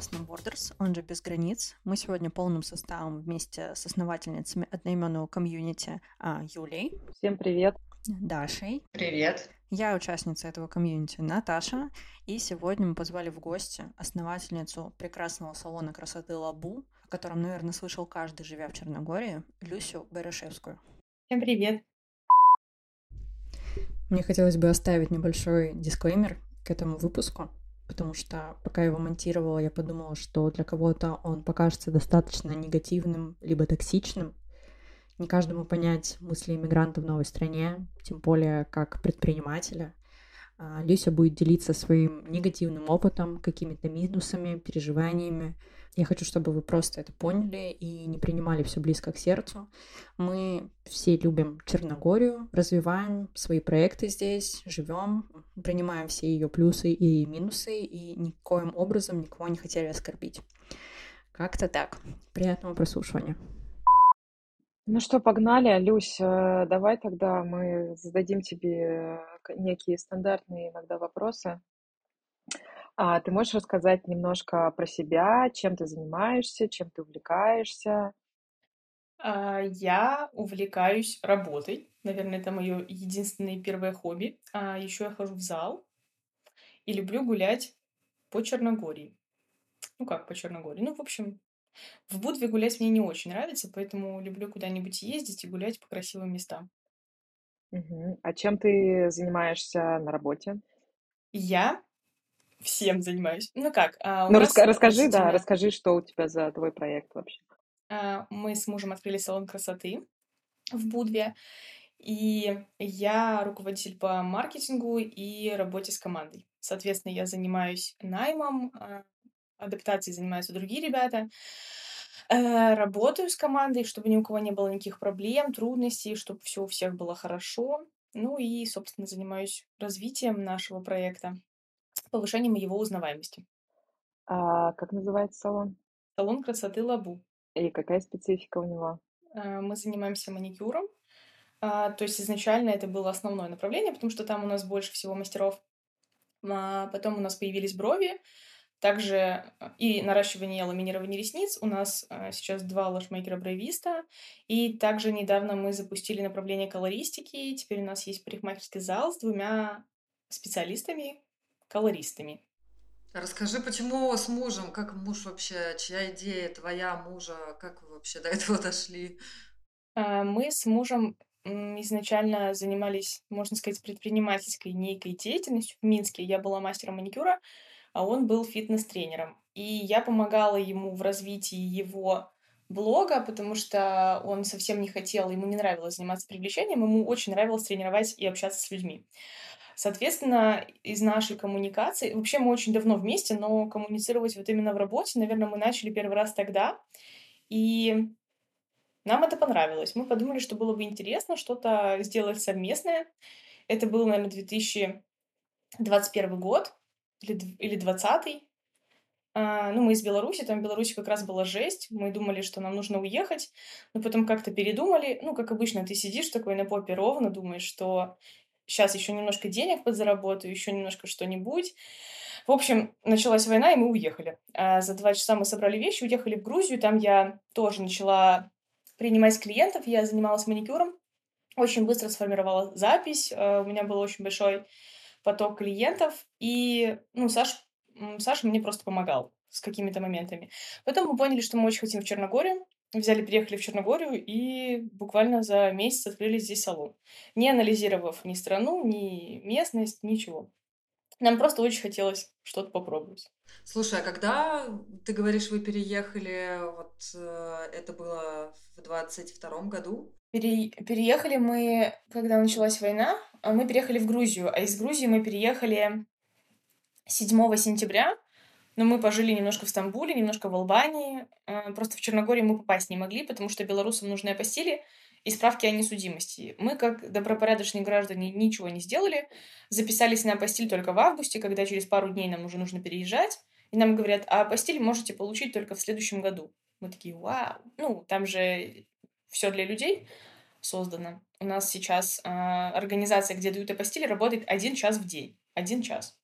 подкаст No Borders, он же «Без границ». Мы сегодня полным составом вместе с основательницами одноименного комьюнити а, Юлей. Всем привет. Дашей. Привет. Я участница этого комьюнити Наташа, и сегодня мы позвали в гости основательницу прекрасного салона красоты Лабу, о котором, наверное, слышал каждый, живя в Черногории, Люсю Берешевскую. Всем привет. Мне хотелось бы оставить небольшой дисклеймер к этому выпуску потому что пока его монтировала, я подумала, что для кого-то он покажется достаточно негативным либо токсичным. Не каждому понять мысли иммигранта в новой стране, тем более как предпринимателя. А, Люся будет делиться своим негативным опытом, какими-то минусами, переживаниями, я хочу, чтобы вы просто это поняли и не принимали все близко к сердцу. Мы все любим Черногорию, развиваем свои проекты здесь, живем, принимаем все ее плюсы и минусы и никоим образом никого не хотели оскорбить. Как-то так. Приятного прослушивания. Ну что, погнали, Люсь, э, давай тогда мы зададим тебе некие стандартные иногда вопросы. А ты можешь рассказать немножко про себя, чем ты занимаешься, чем ты увлекаешься? А, я увлекаюсь работой. Наверное, это мое единственное первое хобби. А еще я хожу в зал и люблю гулять по Черногории. Ну как по Черногории? Ну, в общем, в Будве гулять мне не очень нравится, поэтому люблю куда-нибудь ездить и гулять по красивым местам. Мгм. А чем ты занимаешься на работе? Я всем занимаюсь. Ну как, а, Ну, нас раска- расскажи, да, расскажи, что у тебя за твой проект вообще. а, мы с мужем открыли салон красоты в Будве, и я руководитель по маркетингу и работе с командой. Соответственно, я занимаюсь наймом, а, адаптацией занимаются другие ребята. Э, Работаю с командой, чтобы ни у кого не было никаких проблем, трудностей, чтобы все у всех было хорошо. Ну и, собственно, занимаюсь развитием нашего проекта, повышением его узнаваемости. А как называется салон? Салон красоты Лабу. И какая специфика у него? Э, Мы занимаемся маникюром. А, То есть изначально это было основное направление, потому что там у нас больше всего мастеров. А, Потом у нас появились брови, также э, и наращивание и ламинирование ресниц. У нас э, сейчас два лашмейкера-бровиста. И также недавно мы запустили направление колористики. Теперь у нас есть парикмахерский зал с двумя специалистами, колористами. Расскажи, почему с мужем? Как муж вообще? Чья идея твоя мужа? Как вы вообще до этого дошли? А, Мы с мужем изначально занимались, можно сказать, предпринимательской некой деятельностью в Минске. Я была мастером маникюра, а он был фитнес-тренером. И я помогала ему в развитии его блога, потому что он совсем не хотел, ему не нравилось заниматься привлечением, ему очень нравилось тренировать и общаться с людьми. Соответственно, из нашей коммуникации, вообще мы очень давно вместе, но коммуницировать вот именно в работе, наверное, мы начали первый раз тогда, и нам это понравилось. Мы подумали, что было бы интересно что-то сделать совместное. Это был, наверное, 2021 год или или 2020. А, ну, мы из Беларуси, там в Беларуси как раз была жесть. Мы думали, что нам нужно уехать, но потом как-то передумали. Ну, как обычно, ты сидишь такой на попе ровно, думаешь, что сейчас еще немножко денег подзаработаю, еще немножко что-нибудь. В общем, началась война, и мы уехали. А за два часа мы собрали вещи, уехали в Грузию. Там я тоже начала принимать клиентов, я занималась маникюром, очень быстро сформировала запись, э, у меня был очень большой поток клиентов, и, ну, Саш, Саша мне просто помогал с какими-то моментами. Потом мы поняли, что мы очень хотим в Черногорию, взяли, приехали в Черногорию и буквально за месяц открыли здесь салон, не анализировав ни страну, ни местность, ничего. Нам просто очень хотелось что-то попробовать. Слушай, а когда ты говоришь, вы переехали, вот э, это было в двадцать втором году? Пере- переехали мы, когда началась война, а мы переехали в Грузию, а из Грузии мы переехали 7 сентября, но мы пожили немножко в Стамбуле, немножко в Албании. э, Просто в Черногорию мы попасть не могли, потому что белорусам нужны апостили и справки о несудимости. Мы, как добропорядочные граждане, ничего не сделали. Записались на апостиль только в августе, когда через пару дней нам уже нужно переезжать. И нам говорят, а апостиль можете получить только в следующем году. Мы такие, вау. Ну, там же все для людей создано. У нас сейчас а, организация, где дают апостили, работает один час в день. Один час.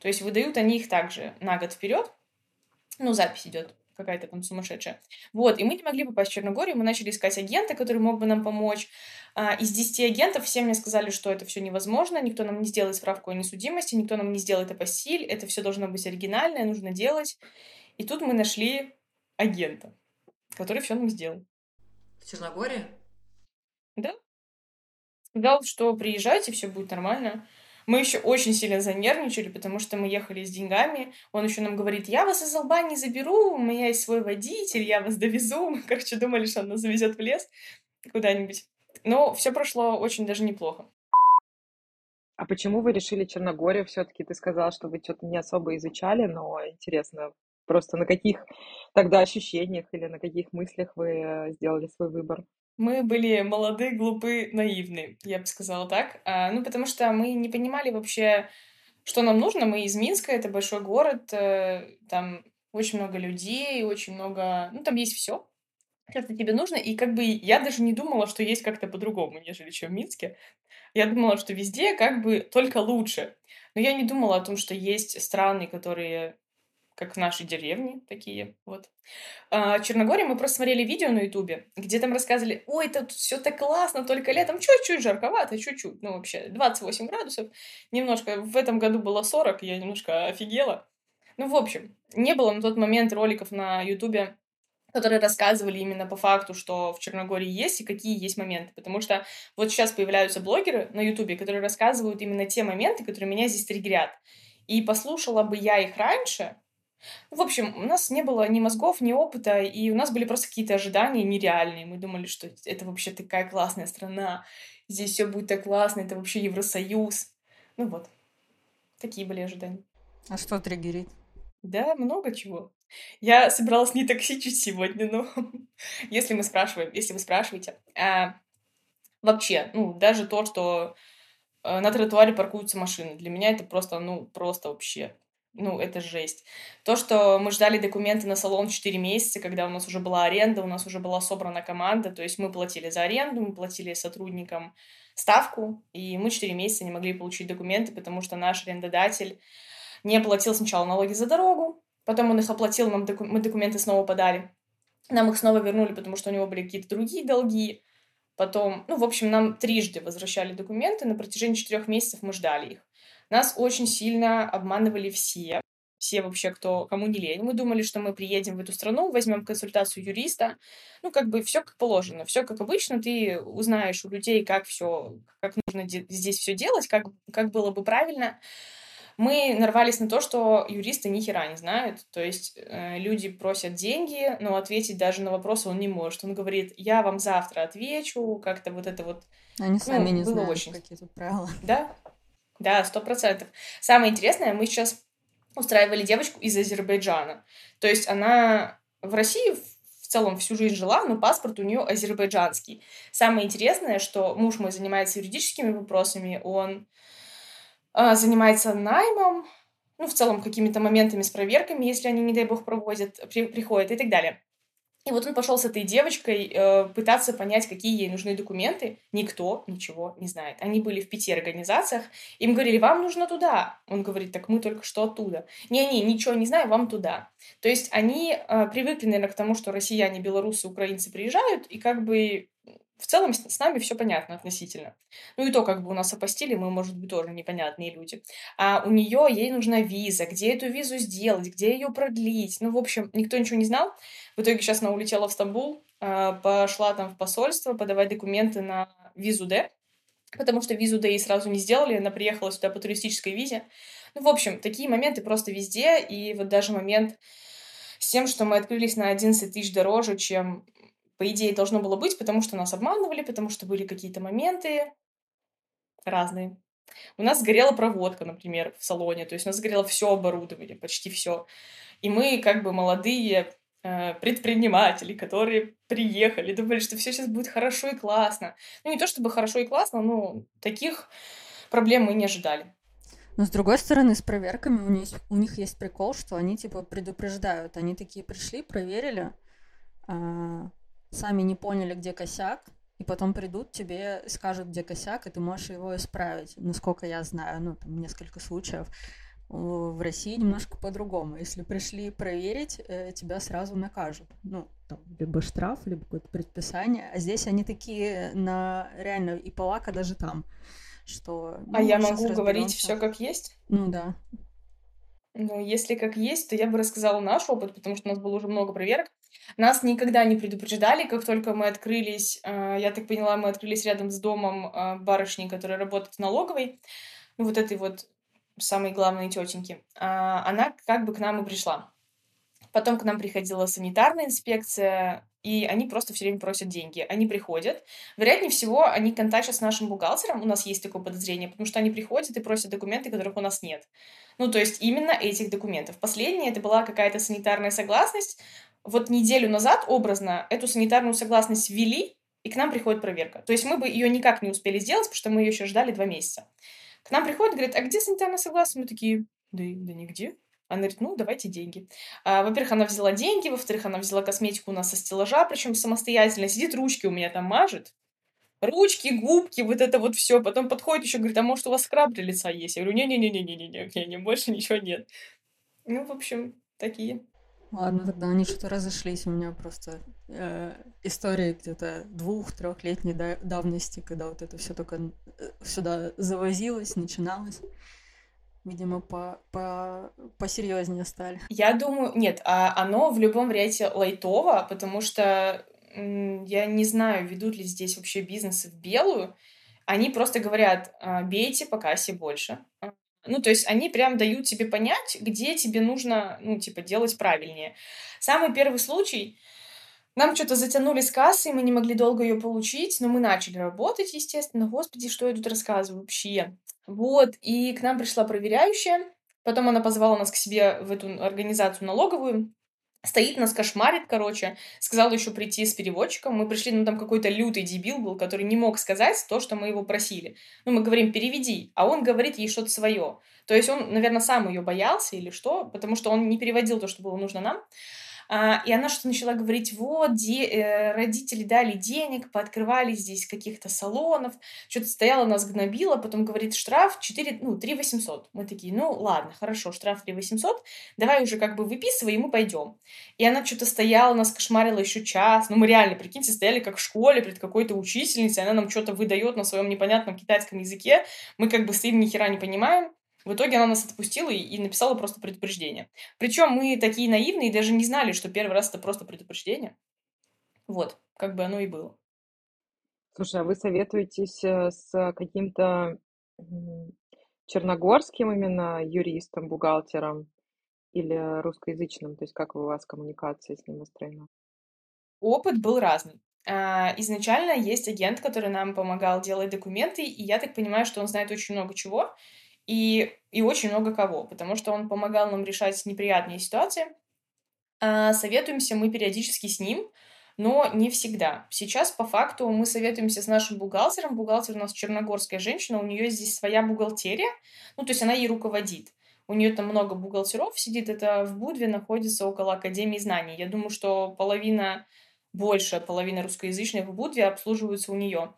То есть выдают они их также на год вперед. Ну, запись идет какая-то там сумасшедшая. Вот, и мы не могли попасть в Черногорию, мы начали искать агента, который мог бы нам помочь. А, из 10 агентов все мне сказали, что это все невозможно, никто нам не сделает справку о несудимости, никто нам не сделает апостиль, это все должно быть оригинальное, нужно делать. И тут мы нашли агента, который все нам сделал. В Черногории? Да. Сказал, что приезжайте, все будет нормально. Мы еще очень сильно занервничали, потому что мы ехали с деньгами. Он еще нам говорит, я вас из Албании заберу, у меня есть свой водитель, я вас довезу. Мы, короче, думали, что он нас завезет в лес куда-нибудь. Но все прошло очень даже неплохо. А почему вы решили Черногорию? Все-таки ты сказала, что вы что-то не особо изучали, но интересно, просто на каких тогда ощущениях или на каких мыслях вы э, сделали свой выбор? Мы были молоды, глупы, наивны, я бы сказала так. А, ну, потому что мы не понимали вообще, что нам нужно. Мы из Минска, это большой город, э, там очень много людей, очень много... Ну, там есть все, что тебе нужно. И как бы я даже не думала, что есть как-то по-другому, нежели чем в Минске. Я думала, что везде как бы только лучше. Но я не думала о том, что есть страны, которые как в нашей деревне такие, вот. А, Черногория, мы просто смотрели видео на ютубе, где там рассказывали, ой, тут все так классно, только летом чуть-чуть жарковато, чуть-чуть, ну вообще 28 градусов, немножко, в этом году было 40, я немножко офигела. Ну, в общем, не было на тот момент роликов на ютубе, которые рассказывали именно по факту, что в Черногории есть и какие есть моменты. Потому что вот сейчас появляются блогеры на Ютубе, которые рассказывают именно те моменты, которые меня здесь триггерят. И послушала бы я их раньше, в общем, у нас не было ни мозгов, ни опыта, и у нас были просто какие-то ожидания нереальные. Мы думали, что это вообще такая классная страна, здесь все будет так классно, это вообще Евросоюз. Ну вот, такие были ожидания. А что триггерит? Да, много чего. Я собиралась не токсичить сегодня, но если мы спрашиваем, если вы спрашиваете, а, вообще, ну, даже то, что э, на тротуаре паркуются машины, для меня это просто, ну, просто вообще ну, это жесть. То, что мы ждали документы на салон 4 месяца, когда у нас уже была аренда, у нас уже была собрана команда, то есть мы платили за аренду, мы платили сотрудникам ставку, и мы 4 месяца не могли получить документы, потому что наш арендодатель не платил сначала налоги за дорогу, потом он их оплатил, нам доку- мы документы снова подали, нам их снова вернули, потому что у него были какие-то другие долги, потом, ну, в общем, нам трижды возвращали документы, на протяжении четырех месяцев мы ждали их. Нас очень сильно обманывали все, все вообще, кто, кому не лень. Мы думали, что мы приедем в эту страну, возьмем консультацию юриста. Ну, как бы все как положено, все как обычно. Ты узнаешь у людей, как все, как нужно здесь все делать, как, как было бы правильно. Мы нарвались на то, что юристы ни хера не знают. То есть э, люди просят деньги, но ответить даже на вопросы он не может. Он говорит, я вам завтра отвечу, как-то вот это вот. Они ну, сами не знают, очень... какие тут правила. Да, да, сто процентов. Самое интересное, мы сейчас устраивали девочку из Азербайджана. То есть она в России в целом всю жизнь жила, но паспорт у нее азербайджанский. Самое интересное, что муж мой занимается юридическими вопросами, он э, занимается наймом, ну, в целом, какими-то моментами с проверками, если они, не дай бог, проводят, при, приходят и так далее. И вот он пошел с этой девочкой э, пытаться понять, какие ей нужны документы. Никто ничего не знает. Они были в пяти организациях. Им говорили, вам нужно туда. Он говорит, так мы только что оттуда. Не-не, ничего не знаю, вам туда. То есть они э, привыкли, наверное, к тому, что россияне, белорусы, украинцы приезжают, и как бы в целом с, нами все понятно относительно. Ну и то, как бы у нас опостили, мы, может быть, тоже непонятные люди. А у нее, ей нужна виза, где эту визу сделать, где ее продлить. Ну, в общем, никто ничего не знал. В итоге сейчас она улетела в Стамбул, а, пошла там в посольство подавать документы на визу Д, потому что визу Д ей сразу не сделали, она приехала сюда по туристической визе. Ну, в общем, такие моменты просто везде, и вот даже момент с тем, что мы открылись на 11 тысяч дороже, чем по идее, должно было быть, потому что нас обманывали, потому что были какие-то моменты разные. У нас сгорела проводка, например, в салоне, то есть у нас сгорело все оборудование, почти все. И мы, как бы молодые э, предприниматели, которые приехали, думали, что все сейчас будет хорошо и классно. Ну, не то чтобы хорошо и классно, но таких проблем мы не ожидали. Но с другой стороны, с проверками у них, у них есть прикол, что они типа предупреждают. Они такие пришли, проверили, а, сами не поняли, где косяк, и потом придут тебе и скажут, где косяк, и ты можешь его исправить, насколько я знаю, ну, там несколько случаев. В России немножко по-другому. Если пришли проверить, э, тебя сразу накажут. Ну, там, либо штраф, либо какое-то предписание. А здесь они такие на реально и полака даже там. Что, ну, а я могу говорить все как есть? Ну да. Ну, если как есть, то я бы рассказала наш опыт, потому что у нас было уже много проверок. Нас никогда не предупреждали, как только мы открылись, э, я так поняла, мы открылись рядом с домом э, барышни, которая работает в налоговой, ну, вот этой вот самой главной тетеньки. А, она как бы к нам и пришла. Потом к нам приходила санитарная инспекция, и они просто все время просят деньги. Они приходят. Вероятнее всего, они контактят с нашим бухгалтером. У нас есть такое подозрение, потому что они приходят и просят документы, которых у нас нет. Ну, то есть именно этих документов. Последнее это была какая-то санитарная согласность, вот неделю назад образно эту санитарную согласность ввели, и к нам приходит проверка. То есть мы бы ее никак не успели сделать, потому что мы ее еще ждали два месяца. К нам приходит, говорит, а где санитарная согласность? Мы такие, да, да нигде. Она говорит, ну, давайте деньги. А, во-первых, она взяла деньги, во-вторых, она взяла косметику у нас со стеллажа, причем самостоятельно, сидит, ручки у меня там мажет. Ручки, губки, вот это вот все. Потом подходит еще, говорит, а может у вас скраб для лица есть? Я говорю, не-не-не-не-не-не, больше ничего нет. Ну, в общем, такие. Ладно, тогда они что-то разошлись. У меня просто э, история где-то двух-трехлетней давности, когда вот это все только э, сюда завозилось, начиналось. Видимо, по, по, посерьезнее стали. Я думаю, нет, а оно в любом варианте лайтово, потому что я не знаю, ведут ли здесь вообще бизнесы в белую. Они просто говорят, «А, бейте по кассе больше. Ну, то есть они прям дают тебе понять, где тебе нужно, ну, типа, делать правильнее. Самый первый случай, нам что-то затянули с кассой, мы не могли долго ее получить, но мы начали работать, естественно. Господи, что я тут рассказываю вообще? Вот, и к нам пришла проверяющая, потом она позвала нас к себе в эту организацию налоговую, Стоит, нас кошмарит, короче. Сказала еще прийти с переводчиком. Мы пришли, ну там какой-то лютый дебил был, который не мог сказать то, что мы его просили. Ну, мы говорим, переведи, а он говорит ей что-то свое. То есть он, наверное, сам ее боялся или что, потому что он не переводил то, что было нужно нам. А, и она что-то начала говорить, вот, де, э, родители дали денег, пооткрывали здесь каких-то салонов, что-то стояла, нас гнобила, потом говорит, штраф 4, ну, 3 800. Мы такие, ну, ладно, хорошо, штраф 3 800, давай уже как бы выписывай, и мы пойдем. И она что-то стояла, нас кошмарила еще час, ну, мы реально, прикиньте, стояли как в школе перед какой-то учительницей, она нам что-то выдает на своем непонятном китайском языке, мы как бы стоим, ни хера не понимаем, в итоге она нас отпустила и, и написала просто предупреждение. Причем мы такие наивные, даже не знали, что первый раз это просто предупреждение. Вот, как бы оно и было. Слушай, а вы советуетесь э, с каким-то черногорским именно юристом, бухгалтером или русскоязычным? То есть как у вас коммуникация с ним устроена? Опыт был разный. А, изначально есть агент, который нам помогал делать документы, и я так понимаю, что он знает очень много чего и, и очень много кого, потому что он помогал нам решать неприятные ситуации. А советуемся мы периодически с ним, но не всегда. Сейчас, по факту, мы советуемся с нашим бухгалтером. Бухгалтер у нас черногорская женщина, у нее здесь своя бухгалтерия, ну, то есть она ей руководит. У нее там много бухгалтеров сидит, это в Будве находится около Академии знаний. Я думаю, что половина, больше половины русскоязычных в Будве обслуживаются у нее.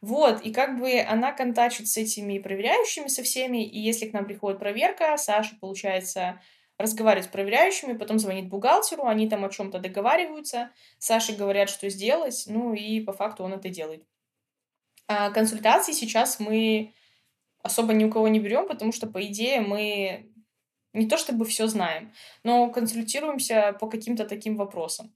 Вот, и как бы она контачит с этими проверяющими, со всеми, и если к нам приходит проверка, Саша, получается, разговаривает с проверяющими, потом звонит бухгалтеру, они там о чем-то договариваются, Саше говорят, что сделать, ну и по факту он это делает. А консультации сейчас мы особо ни у кого не берем, потому что, по идее, мы не то чтобы все знаем, но консультируемся по каким-то таким вопросам.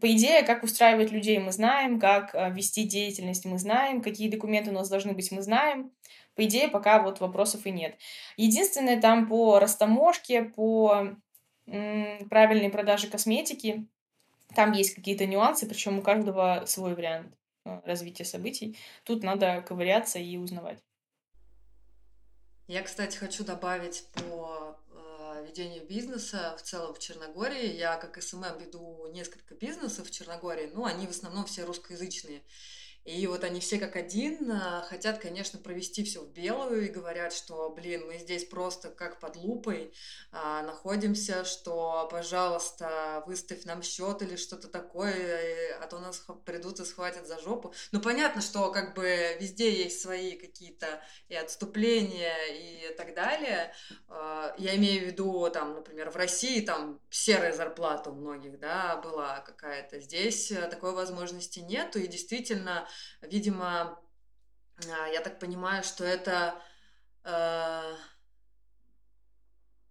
По идее, как устраивать людей мы знаем, как э, вести деятельность мы знаем, какие документы у нас должны быть мы знаем. По идее, пока вот вопросов и нет. Единственное, там по растаможке, по правильной продаже косметики, там есть какие-то нюансы, причем у каждого свой вариант э, развития событий. Тут надо ковыряться и узнавать. Я, кстати, хочу добавить по ведению бизнеса в целом в Черногории. Я как СММ веду несколько бизнесов в Черногории, но они в основном все русскоязычные. И вот они все как один а, хотят, конечно, провести все в белую и говорят, что, блин, мы здесь просто как под лупой а, находимся, что, пожалуйста, выставь нам счет или что-то такое, а то нас придут и схватят за жопу. Ну, понятно, что как бы везде есть свои какие-то и отступления и так далее. А, я имею в виду, там, например, в России там серая зарплата у многих, да, была какая-то. Здесь такой возможности нету, и действительно видимо, а, я так понимаю, что это э,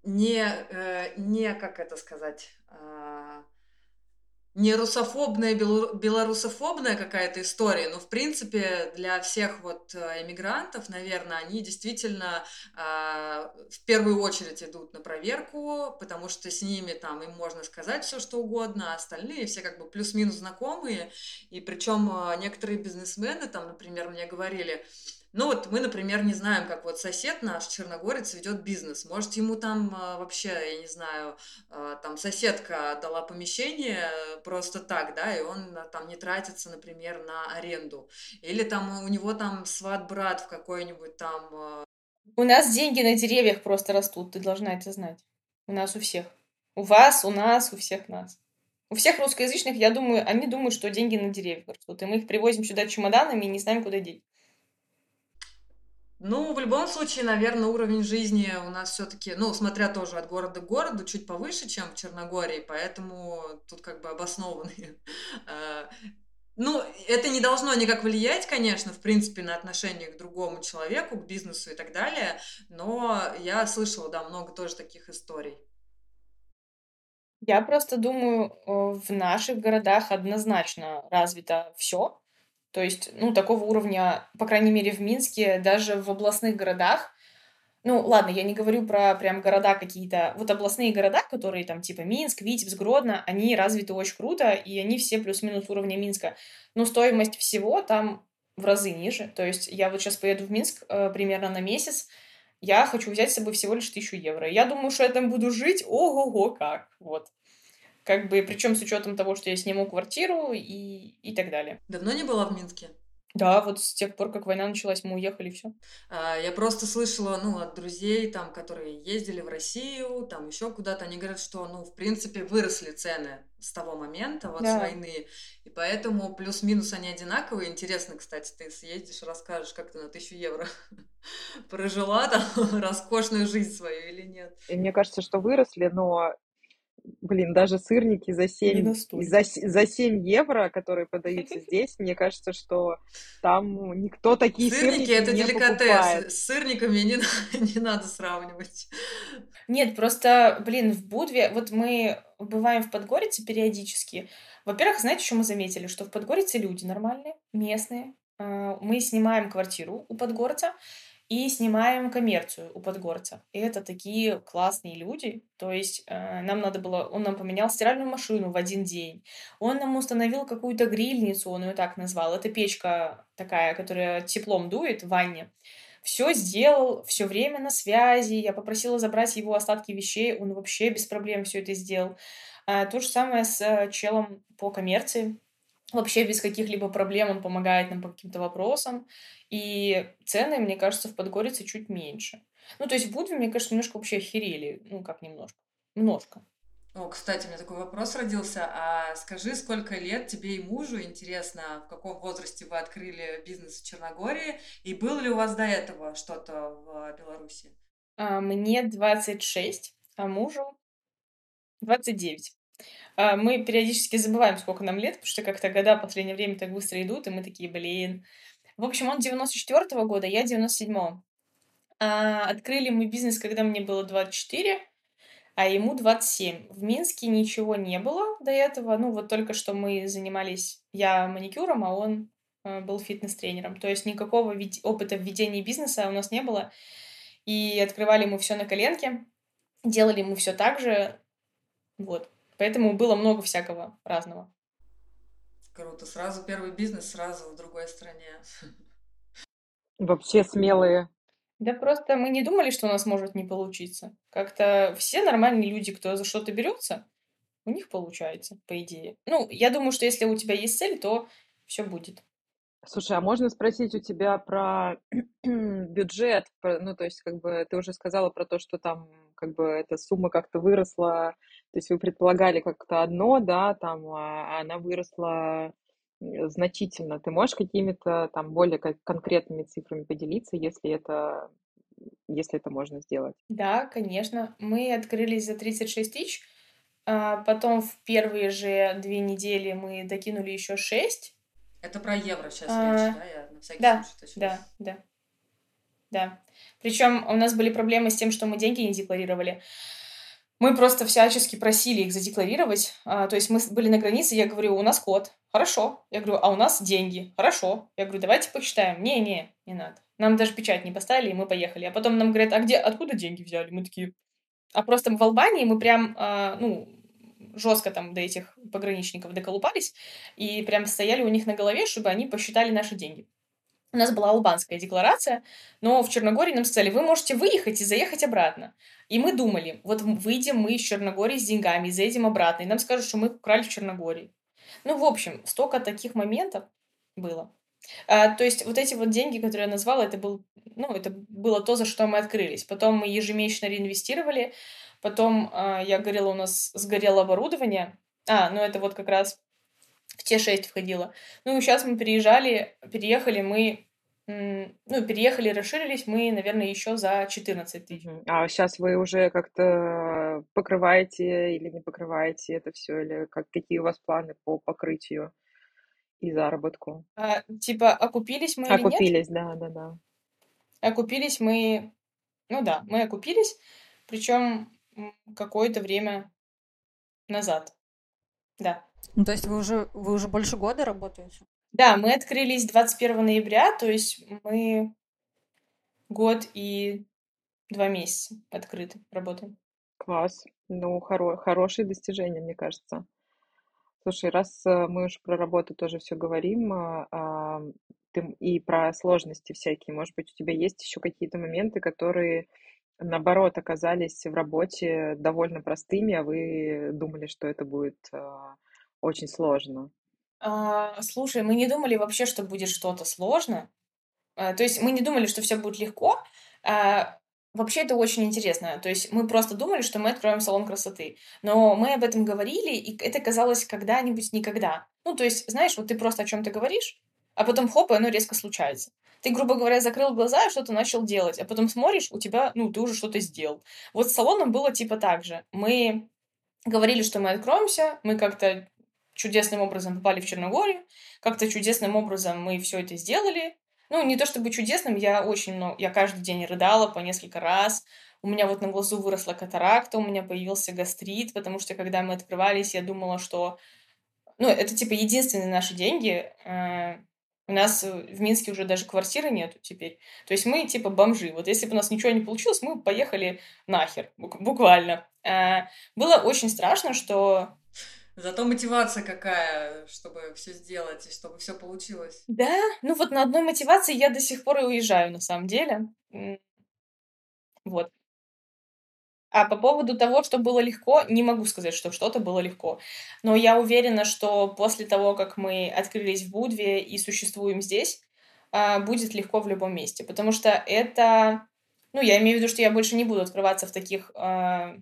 не, э, не, как это сказать, э, не русофобная, белорусофобная какая-то история, но в принципе для всех вот э, эмигрантов, наверное, они действительно э, в первую очередь идут на проверку, потому что с ними там им можно сказать все что угодно, а остальные все как бы плюс-минус знакомые, и причем э, некоторые бизнесмены там, например, мне говорили, ну вот мы, например, не знаем, как вот сосед наш, черногорец, ведет бизнес. Может, ему там а, вообще, я не знаю, а, там соседка дала помещение просто так, да, и он а, там не тратится, например, на аренду. Или там у него там сват-брат в какой-нибудь там... У нас деньги на деревьях просто растут, ты должна это знать. У нас у всех. У вас, у нас, у всех нас. У всех русскоязычных, я думаю, они думают, что деньги на деревьях растут. И мы их привозим сюда чемоданами и не знаем, куда деть. Ну, в любом случае, наверное, уровень жизни у нас все-таки, ну, смотря тоже от города к городу, чуть повыше, чем в Черногории, поэтому тут как бы обоснованные. А, ну, это не должно никак влиять, конечно, в принципе, на отношение к другому человеку, к бизнесу и так далее, но я слышала, да, много тоже таких историй. Я просто думаю, э, в наших городах однозначно развито все, то есть, ну, такого уровня, по крайней мере, в Минске, даже в областных городах, ну, ладно, я не говорю про прям города какие-то, вот областные города, которые там типа Минск, Витебск, Гродно, они развиты очень круто, и они все плюс-минус уровня Минска. Но стоимость всего там в разы ниже. То есть я вот сейчас поеду в Минск э, примерно на месяц, я хочу взять с собой всего лишь тысячу евро. Я думаю, что я там буду жить, ого-го, как, вот. Как бы, причем с учетом того, что я сниму квартиру и, и так далее. Давно не была в Минске? Да, вот с тех пор, как война началась, мы уехали, все. А, я просто слышала, ну, от друзей, там, которые ездили в Россию, там еще куда-то, они говорят, что, ну, в принципе, выросли цены с того момента, вот да. с войны, и поэтому плюс-минус они одинаковые. Интересно, кстати, ты съездишь, расскажешь, как ты на тысячу евро прожила там роскошную жизнь свою или нет? И мне кажется, что выросли, но блин, даже сырники за 7, за, за 7 евро, которые подаются здесь, мне кажется, что там никто такие сырники, сырники это не деликатес. Покупает. С сырниками не, не надо сравнивать. Нет, просто, блин, в Будве, вот мы бываем в Подгорице периодически. Во-первых, знаете, что мы заметили? Что в Подгорице люди нормальные, местные. А, мы снимаем квартиру у Подгорца, и снимаем коммерцию у Подгорца. И это такие классные люди. То есть э, нам надо было... Он нам поменял стиральную машину в один день. Он нам установил какую-то грильницу, он ее так назвал. Это печка такая, которая теплом дует в ванне. Все сделал, все время на связи. Я попросила забрать его остатки вещей. Он вообще без проблем все это сделал. А, то же самое с э, челом по коммерции вообще без каких-либо проблем он помогает нам по каким-то вопросам. И цены, мне кажется, в Подгорице чуть меньше. Ну, то есть в Будве, мне кажется, немножко вообще охерели. Ну, как немножко. Немножко. О, кстати, у меня такой вопрос родился. А скажи, сколько лет тебе и мужу, интересно, в каком возрасте вы открыли бизнес в Черногории, и было ли у вас до этого что-то в Беларуси? А, мне 26, а мужу 29. А, мы периодически забываем, сколько нам лет, потому что как-то года в последнее время так быстро идут, и мы такие, блин. В общем, он 94-го года, я 97-го. А, открыли мы бизнес, когда мне было 24, а ему 27. В Минске ничего не было до этого. Ну, вот только что мы занимались, я маникюром, а он э, был фитнес-тренером. То есть никакого опыта в бизнеса у нас не было. И открывали мы все на коленке, делали мы все так же. Вот. Поэтому было много всякого разного. Круто. Сразу первый бизнес, сразу в другой стране. Вообще смелые. Да просто мы не думали, что у нас может не получиться. Как-то все нормальные люди, кто за что-то берется, у них получается, по идее. Ну, я думаю, что если у тебя есть цель, то все будет. Слушай, а можно спросить у тебя про бюджет? Ну, то есть, как бы ты уже сказала про то, что там как бы эта сумма как-то выросла, то есть вы предполагали как-то одно, да, там, а она выросла значительно. Ты можешь какими-то там более кон- конкретными цифрами поделиться, если это, если это можно сделать? Да, конечно. Мы открылись за 36 тысяч, а потом в первые же две недели мы докинули еще 6. Это про евро сейчас А, речь, да? Я на всякий Да, случай да, да, да. Причем у нас были проблемы с тем, что мы деньги не декларировали. Мы просто всячески просили их задекларировать. А, то есть мы были на границе, я говорю, у нас код. Хорошо. Я говорю, а у нас деньги. Хорошо. Я говорю, давайте посчитаем. Не-не, не надо. Нам даже печать не поставили, и мы поехали. А потом нам говорят, а где, откуда деньги взяли? Мы такие, а просто в Албании мы прям, а, ну, жестко там до этих пограничников доколупались, и прям стояли у них на голове, чтобы они посчитали наши деньги. У нас была албанская декларация, но в Черногории нам сказали, вы можете выехать и заехать обратно. И мы думали, вот выйдем мы из Черногории с деньгами, заедем обратно, и нам скажут, что мы украли в Черногории. Ну, в общем, столько таких моментов было. А, то есть вот эти вот деньги, которые я назвала, это, был, ну, это было то, за что мы открылись. Потом мы ежемесячно реинвестировали. Потом, а, я говорила, у нас сгорело оборудование. А, ну это вот как раз в те шесть входило. Ну и сейчас мы переезжали, переехали мы, ну, переехали, расширились мы, наверное, еще за 14 тысяч. А сейчас вы уже как-то покрываете или не покрываете это все, или как, какие у вас планы по покрытию и заработку? А, типа, окупились мы или нет? Окупились, да, да, да. Окупились мы, ну да, мы окупились, причем какое-то время назад, да. Ну, то есть вы уже, вы уже больше года работаете? Да, мы открылись 21 ноября, то есть мы год и два месяца открыты, работаем. Класс. Ну, хоро- хорошие достижения, мне кажется. Слушай, раз э, мы уж про работу тоже все говорим, а, а, ты и про сложности всякие, может быть, у тебя есть еще какие-то моменты, которые, наоборот, оказались в работе довольно простыми, а вы думали, что это будет а, очень сложно? А, слушай, мы не думали вообще, что будет что-то сложно. А, то есть мы не думали, что все будет легко. А, вообще это очень интересно. То есть мы просто думали, что мы откроем салон красоты. Но мы об этом говорили, и это казалось когда-нибудь никогда. Ну, то есть, знаешь, вот ты просто о чем-то говоришь, а потом хоп, и оно резко случается. Ты, грубо говоря, закрыл глаза и что-то начал делать, а потом смотришь, у тебя, ну, ты уже что-то сделал. Вот с салоном было типа так же. Мы говорили, что мы откроемся, мы как-то чудесным образом попали в Черногорию, как-то чудесным образом мы все это сделали. Ну, не то чтобы чудесным, я очень много, я каждый день рыдала по несколько раз. У меня вот на глазу выросла катаракта, у меня появился гастрит, потому что когда мы открывались, я думала, что... Ну, это типа единственные наши деньги. Э, У нас в Минске уже даже квартиры нету теперь. То есть мы типа бомжи. Вот если бы у нас ничего не получилось, мы поехали нахер, бук- буквально. Э, Было очень страшно, что Зато мотивация какая, чтобы все сделать и чтобы все получилось. Да, ну вот на одной мотивации я до сих пор и уезжаю, на самом деле. Вот. А по поводу того, что было легко, не могу сказать, что что-то было легко. Но я уверена, что после того, как мы открылись в Будве и существуем здесь, а, будет легко в любом месте. Потому что это... Ну, я имею в виду, что я больше не буду открываться в таких а,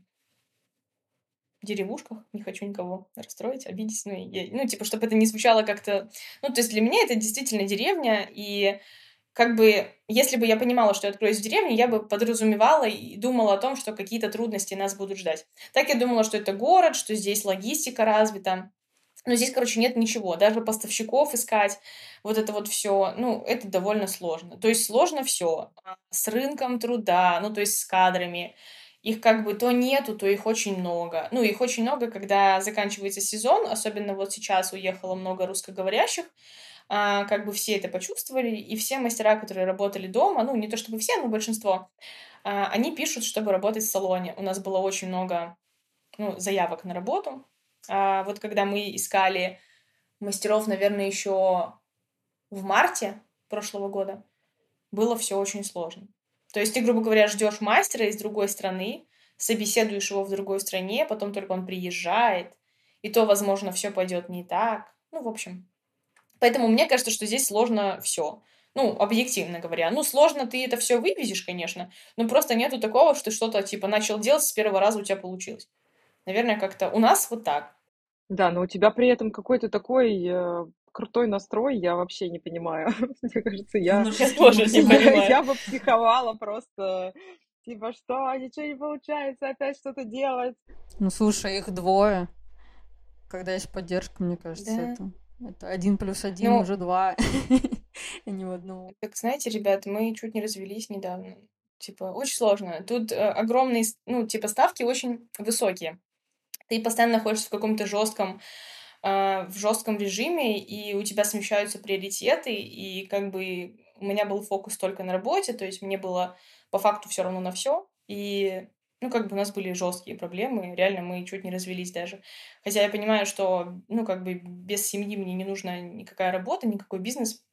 деревушках, не хочу никого расстроить, обидеть, ну, я- ну, типа, чтобы это не звучало как-то... Ну, то есть для меня это действительно деревня, и как бы, если бы я понимала, что я откроюсь в деревне, я бы подразумевала и думала о том, что какие-то трудности нас будут ждать. Так я думала, что это город, что здесь логистика развита, но здесь, короче, нет ничего. Даже поставщиков искать, вот это вот все, ну, это довольно сложно. То есть сложно все. С рынком труда, ну, то есть с кадрами. Их как бы то нету, то их очень много. Ну, их очень много, когда заканчивается сезон, особенно вот сейчас уехало много русскоговорящих, а, как бы все это почувствовали, и все мастера, которые работали дома, ну, не то чтобы все, но большинство, а, они пишут, чтобы работать в салоне. У нас было очень много ну, заявок на работу. А вот когда мы искали мастеров, наверное, еще в марте прошлого года, было все очень сложно. То есть ты, грубо говоря, ждешь мастера из другой страны, собеседуешь его в другой стране, потом только он приезжает, и то, возможно, все пойдет не так. Ну, в общем, Поэтому мне кажется, что здесь сложно все. Ну, объективно говоря. Ну, сложно ты это все вывезешь, конечно, но просто нету такого, что что-то типа начал делать, с первого раза у тебя получилось. Наверное, как-то у нас вот так. Да, но у тебя при этом какой-то такой э, крутой настрой, я вообще не понимаю. Мне кажется, я, Я тоже не понимаю. я бы психовала просто. Типа, что, ничего не получается, опять что-то делать. Ну, слушай, их двое. Когда есть поддержка, мне кажется, Да. это, это один плюс один Ну, уже два, а не в одного. Так, знаете, ребят, мы чуть не развелись недавно. Типа, очень сложно. Тут э, огромные, ну, типа, ставки очень высокие. Ты постоянно находишься в каком-то жестком, э, в жестком режиме, и у тебя смещаются приоритеты, и как бы у меня был фокус только на работе, то есть мне было по факту все равно на все, и ну, как бы у нас были жесткие проблемы, реально мы чуть не развелись даже. Хотя я понимаю, что, ну, как бы без семьи мне не нужна никакая работа, никакой бизнес.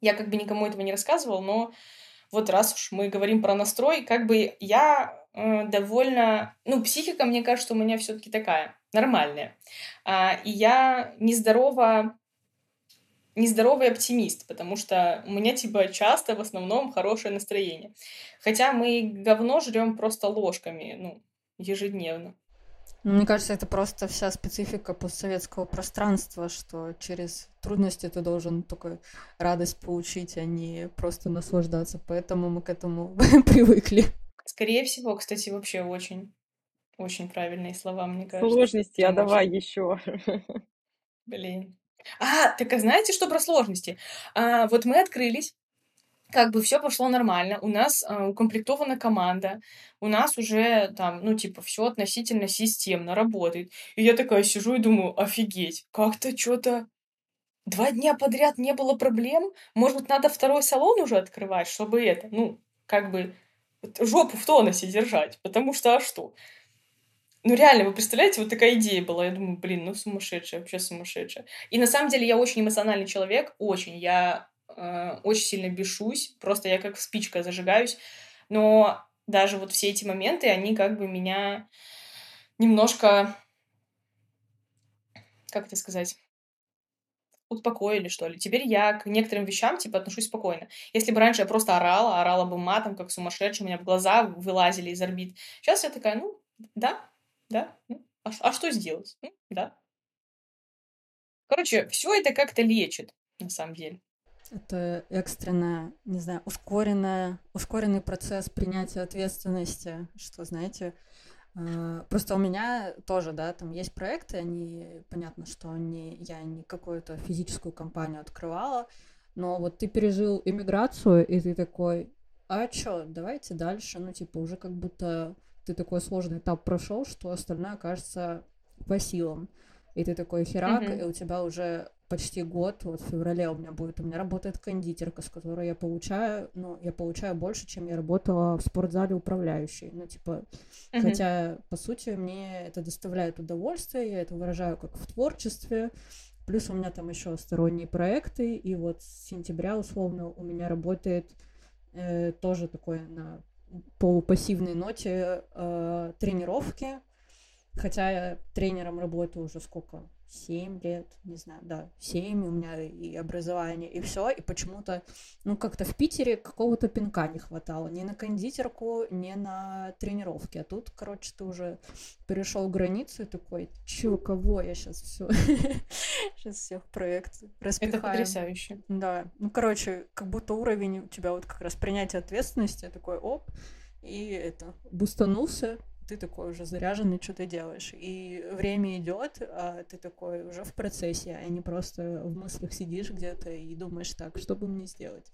Я как бы никому этого не рассказывал, но вот раз уж мы говорим про настрой, как бы я довольно... Ну, психика, мне кажется, у меня все таки такая, нормальная. А, и я нездорово нездоровый оптимист, потому что у меня, типа, часто в основном хорошее настроение. Хотя мы говно жрем просто ложками, ну, ежедневно. Ну, Мне кажется, это просто вся специфика постсоветского пространства, что через трудности ты должен только радость получить, а не просто наслаждаться. Поэтому мы к этому привыкли. Скорее всего, кстати, вообще очень, очень правильные слова, мне кажется. Сложности, а давай еще. Блин. А, так а знаете, что про сложности? А, вот мы открылись, как бы все пошло нормально, у нас а, укомплектована команда, у нас уже там, ну, типа, все относительно системно работает. И я такая сижу и думаю, офигеть, как-то что-то два дня подряд не было проблем, может, надо второй салон уже открывать, чтобы это, ну, как бы жопу в тонусе держать, потому что, а что? Ну, реально, вы представляете, вот такая идея была. Я думаю, блин, ну сумасшедшая, вообще сумасшедшая. И на самом деле я очень эмоциональный человек, очень. Я э, очень сильно бешусь, просто я как спичка зажигаюсь. Но даже вот все эти моменты, они как бы меня немножко, как это сказать, успокоили, что ли. Теперь я к некоторым вещам, типа, отношусь спокойно. Если бы раньше я просто орала, орала бы матом, как сумасшедшая, у меня в глаза вылазили из орбит. Сейчас я такая, ну, да, да, ну, а, а что сделать? Ну, да. Короче, все это как-то лечит, на самом деле. Это экстренная, не знаю, ускоренная, ускоренный процесс принятия ответственности, что, знаете, просто у меня тоже, да, там есть проекты, они, понятно, что не, я не какую-то физическую компанию открывала, но вот ты пережил иммиграцию, и ты такой, а чё, давайте дальше, ну, типа, уже как будто ты такой сложный этап прошел, что остальное кажется по силам. И ты такой херак, Мгм. и у тебя уже почти год, вот в феврале у меня будет, у меня работает кондитерка, с которой я получаю, ну, я получаю больше, чем я работала в спортзале управляющей. Ну, типа, Мгм. хотя, по сути, мне это доставляет удовольствие, я это выражаю как в творчестве, плюс у меня там еще сторонние проекты, и вот с сентября, условно, у меня работает э, тоже такое на полупассивной ноте э, тренировки, Хотя я тренером работаю уже сколько? Семь лет, не знаю, да, семь у меня и образование, и все, и почему-то, ну, как-то в Питере какого-то пинка не хватало, ни на кондитерку, ни на тренировки, а тут, короче, ты уже перешел границу и такой, чё, кого я сейчас все, сейчас всех проект Это распихаем. потрясающе. Да, ну, короче, как будто уровень у тебя вот как раз принятия ответственности такой, оп, и это, бустанулся, ты такой уже заряженный, что ты делаешь. И время идет, а ты такой уже в процессе, а не просто в мыслях сидишь где-то и думаешь, так, что бы мне сделать?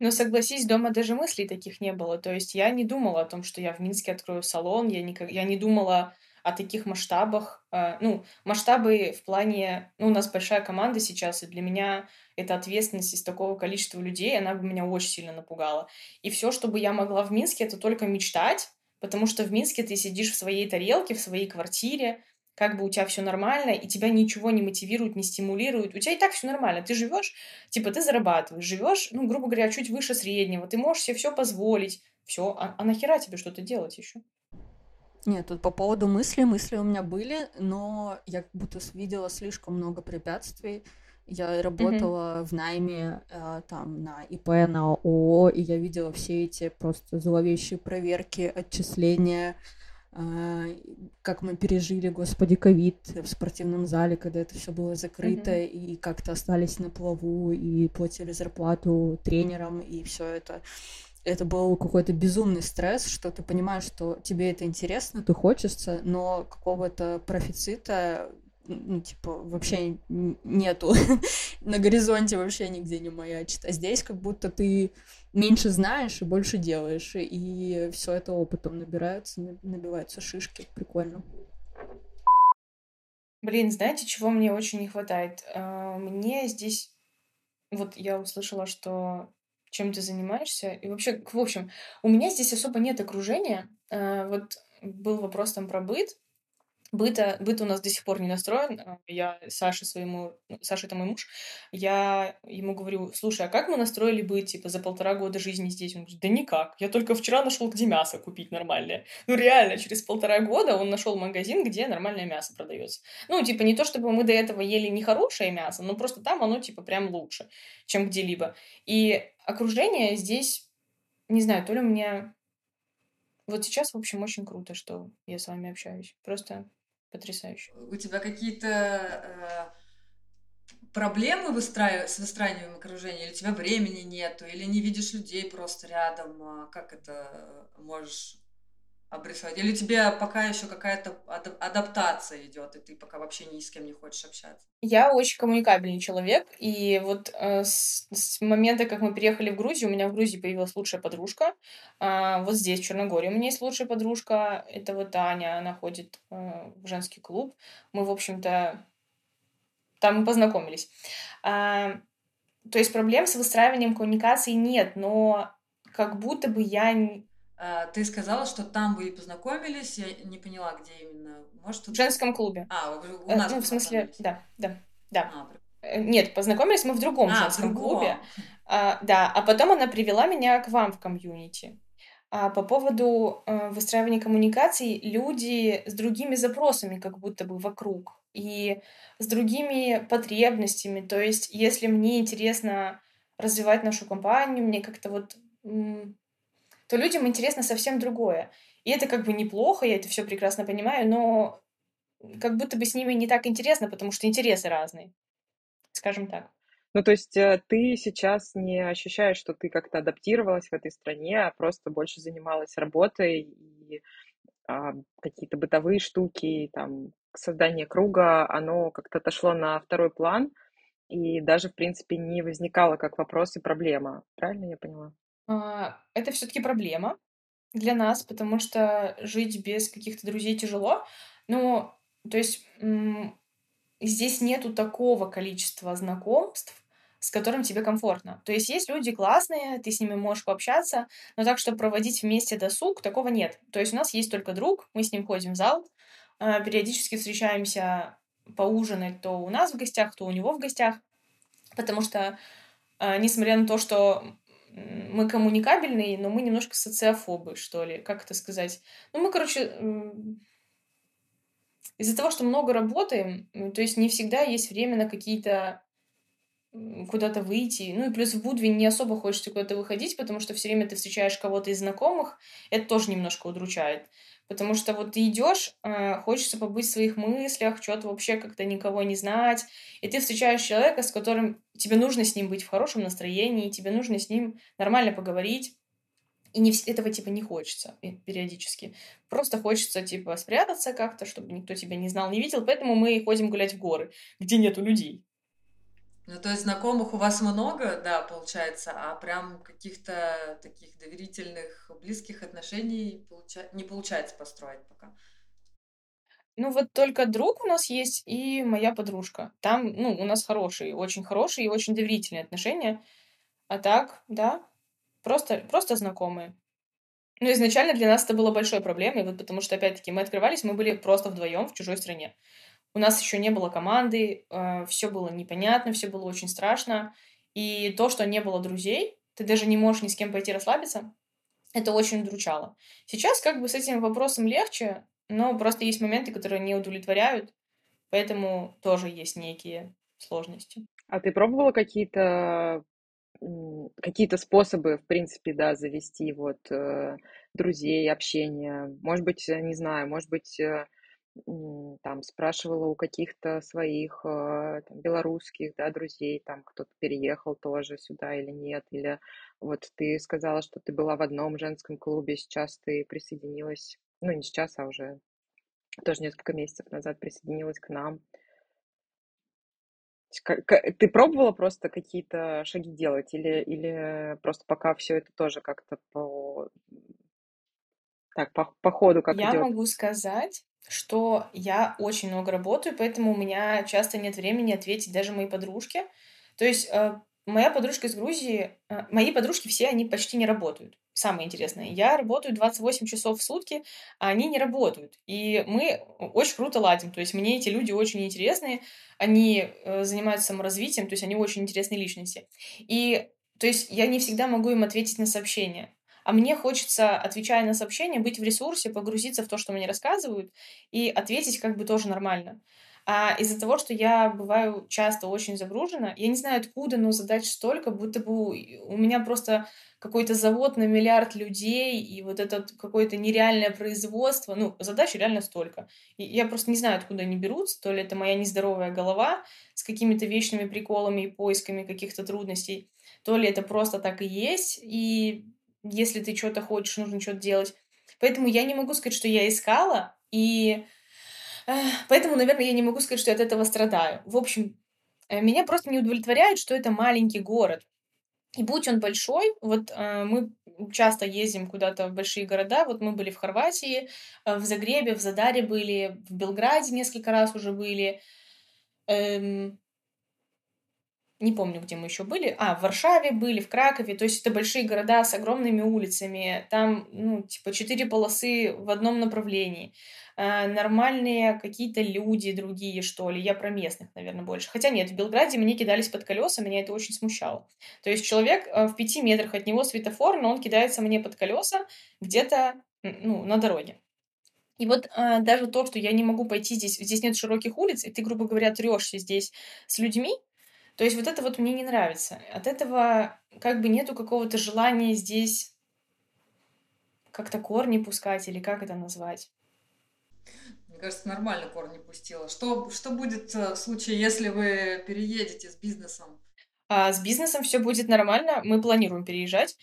Но согласись, дома даже мыслей таких не было. То есть я не думала о том, что я в Минске открою салон, я, никак... я не думала о таких масштабах. А, Ну, масштабы в плане... Ну, у нас большая команда сейчас, и для меня эта ответственность из такого количества людей, она бы меня очень сильно напугала. И все, что бы я могла в Минске, это только мечтать, потому что в Минске ты сидишь в своей тарелке, в своей квартире, как бы у тебя все нормально, и тебя ничего не мотивирует, не стимулирует. У тебя и так все нормально. Ты живешь, типа, ты зарабатываешь, живешь, ну, грубо говоря, чуть выше среднего, ты можешь себе все позволить. Все, а, а нахера тебе что-то делать еще? Нет, тут по поводу мыслей, мысли у меня были, но я как будто видела слишком много препятствий, Я работала mm-hmm. в найме э, там на ИП, на ООО, и я видела все эти просто зловещие проверки, отчисления, э, как мы пережили, господи, ковид в спортивном зале, когда это все было закрыто, mm-hmm. и как-то остались на плаву, и платили зарплату тренерам, и все это это был какой-то безумный стресс, что ты понимаешь, что тебе это интересно, ты хочется, но какого-то профицита ну, типа, вообще нету. На горизонте вообще нигде не маячит. А здесь как будто ты меньше знаешь и больше делаешь. И все это опытом набирается, набиваются шишки. Прикольно. Блин, знаете, чего мне очень не хватает? А, мне здесь... Вот я услышала, что чем ты занимаешься. И вообще, в общем, у меня здесь особо нет окружения. А, вот был вопрос там про быт. Быта, быт у нас до сих пор не настроен. А, я Саше своему, ну, Саша это мой муж, я ему говорю, слушай, а как мы настроили быт, типа, за полтора года жизни здесь? Он говорит, да никак, я только вчера нашел, где мясо купить нормальное. Ну реально, через полтора года он нашел магазин, где нормальное мясо продается. Ну, типа, не то чтобы мы до этого ели нехорошее мясо, но просто там оно, типа, прям лучше, чем где-либо. И окружение здесь, не знаю, то ли у меня вот сейчас, в общем, очень круто, что я с вами общаюсь. Просто потрясающе. У тебя какие-то э, проблемы выстраив... с выстраиванием окружения, или у тебя времени нету, или не видишь людей просто рядом, а как это можешь обрисовать? Или тебе пока еще какая-то адаптация идет, и ты пока вообще ни с кем не хочешь общаться? Я очень коммуникабельный человек, и вот э, с, с момента, как мы переехали в Грузию, у меня в Грузии появилась лучшая подружка. Э, вот здесь, в Черногории, у меня есть лучшая подружка, это вот Аня, она ходит э, в женский клуб. Мы, в общем-то, там познакомились. Э, то есть проблем с выстраиванием коммуникации нет, но как будто бы я а, ты сказала, что там вы и познакомились, я не поняла, где именно. Может, тут... В женском клубе. А, у э, нас Ну, в смысле, да, да, да. А, э, Нет, познакомились мы в другом а, женском в другом. клубе. А, да, а потом она привела меня к вам в комьюнити. А по поводу э, выстраивания коммуникаций, люди с другими запросами как будто бы вокруг и с другими потребностями. То есть, если мне интересно развивать нашу компанию, мне как-то вот то людям интересно совсем другое. И это как бы неплохо, я это все прекрасно понимаю, но как будто бы с ними не так интересно, потому что интересы разные, скажем так. Ну, то есть э, ты сейчас не ощущаешь, что ты как-то адаптировалась в этой стране, а просто больше занималась работой и а, какие-то бытовые штуки, там, создание круга, оно как-то отошло на второй план и даже, в принципе, не возникало как вопрос и проблема. Правильно я поняла? А, это все таки проблема для нас, потому что жить без каких-то друзей тяжело. Ну, то есть, здесь нету такого количества знакомств, с которым тебе комфортно. То есть есть люди классные, ты с ними можешь пообщаться, но так, чтобы проводить вместе досуг, такого нет. То есть у нас есть только друг, мы с ним ходим в зал, а, периодически встречаемся поужинать то у нас в гостях, то у него в гостях, потому что, а, несмотря на то, что мы коммуникабельные, но мы немножко социофобы, что ли, как это сказать. Ну, мы, короче, из-за того, что много работаем, то есть не всегда есть время на какие-то куда-то выйти. Ну и плюс в Будве не особо хочется куда-то выходить, потому что все время ты встречаешь кого-то из знакомых. Это тоже немножко удручает. Потому что вот ты идешь, э, хочется побыть в своих мыслях, что-то вообще как-то никого не знать, и ты встречаешь человека, с которым тебе нужно с ним быть в хорошем настроении, тебе нужно с ним нормально поговорить, и не, этого типа не хочется периодически. Просто хочется типа спрятаться как-то, чтобы никто тебя не знал, не видел, поэтому мы ходим гулять в горы, где нету людей. Ну, то есть знакомых у вас много, да, получается, а прям каких-то таких доверительных, близких отношений получа... не получается построить пока. Ну, вот только друг у нас есть и моя подружка. Там, ну, у нас хорошие, очень хорошие и очень доверительные отношения. А так, да, просто, просто знакомые. Ну, изначально для нас это было большой проблемой, вот потому что, опять-таки, мы открывались, мы были просто вдвоем в чужой стране. У нас еще не было команды, э, все было непонятно, все было очень страшно. И то, что не было друзей, ты даже не можешь ни с кем пойти расслабиться, это очень удручало. Сейчас как бы с этим вопросом легче, но просто есть моменты, которые не удовлетворяют, поэтому тоже есть некие сложности. А ты пробовала какие-то какие-то способы, в принципе, да, завести вот э, друзей, общение? Может быть, э, не знаю, может быть, там спрашивала у каких-то своих э, там, белорусских, да, друзей, там кто-то переехал тоже сюда или нет, или вот ты сказала, что ты была в одном женском клубе, сейчас ты присоединилась, ну не сейчас, а уже тоже несколько месяцев назад присоединилась к нам. Ты пробовала просто какие-то шаги делать или, или просто пока все это тоже как-то по так по, по ходу как Я идет? могу сказать, что я очень много работаю, поэтому у меня часто нет времени ответить даже моей подружке. То есть э, моя подружка из Грузии, э, мои подружки все, они почти не работают. Самое интересное, я работаю 28 часов в сутки, а они не работают. И мы очень круто ладим. То есть мне эти люди очень интересные, они э, занимаются саморазвитием, то есть они очень интересные личности. И то есть я не всегда могу им ответить на сообщения. А мне хочется, отвечая на сообщения, быть в ресурсе, погрузиться в то, что мне рассказывают, и ответить как бы тоже нормально. А из-за того, что я бываю часто очень загружена, я не знаю откуда, но задач столько, будто бы у меня просто какой-то завод на миллиард людей, и вот это какое-то нереальное производство, ну, задач реально столько. И я просто не знаю, откуда они берутся, то ли это моя нездоровая голова с какими-то вечными приколами и поисками каких-то трудностей, то ли это просто так и есть, и если ты что-то хочешь, нужно что-то делать. Поэтому я не могу сказать, что я искала, и поэтому, наверное, я не могу сказать, что я от этого страдаю. В общем, э, меня просто не удовлетворяет, что это маленький город. И будь он большой, вот э, мы часто ездим куда-то в большие города, вот мы были в Хорватии, э, в Загребе, в Задаре были, в Белграде несколько раз уже были, эм, не помню, где мы еще были. А, в Варшаве были, в Кракове. То есть это большие города с огромными улицами. Там, ну, типа, четыре полосы в одном направлении. А, нормальные какие-то люди другие, что ли. Я про местных, наверное, больше. Хотя нет, в Белграде мне кидались под колеса, меня это очень смущало. То есть человек э, в пяти метрах от него светофор, но он кидается мне под колеса где-то, ну, на дороге. И вот а, даже то, что я не могу пойти здесь, здесь нет широких улиц, и ты, грубо говоря, трешься здесь с людьми, то есть вот это вот мне не нравится. От этого как бы нету какого-то желания здесь как-то корни пускать или как это назвать. Мне кажется, нормально корни пустила. Что, что будет э, в случае, если вы переедете с бизнесом? А с бизнесом все будет нормально. Мы планируем переезжать.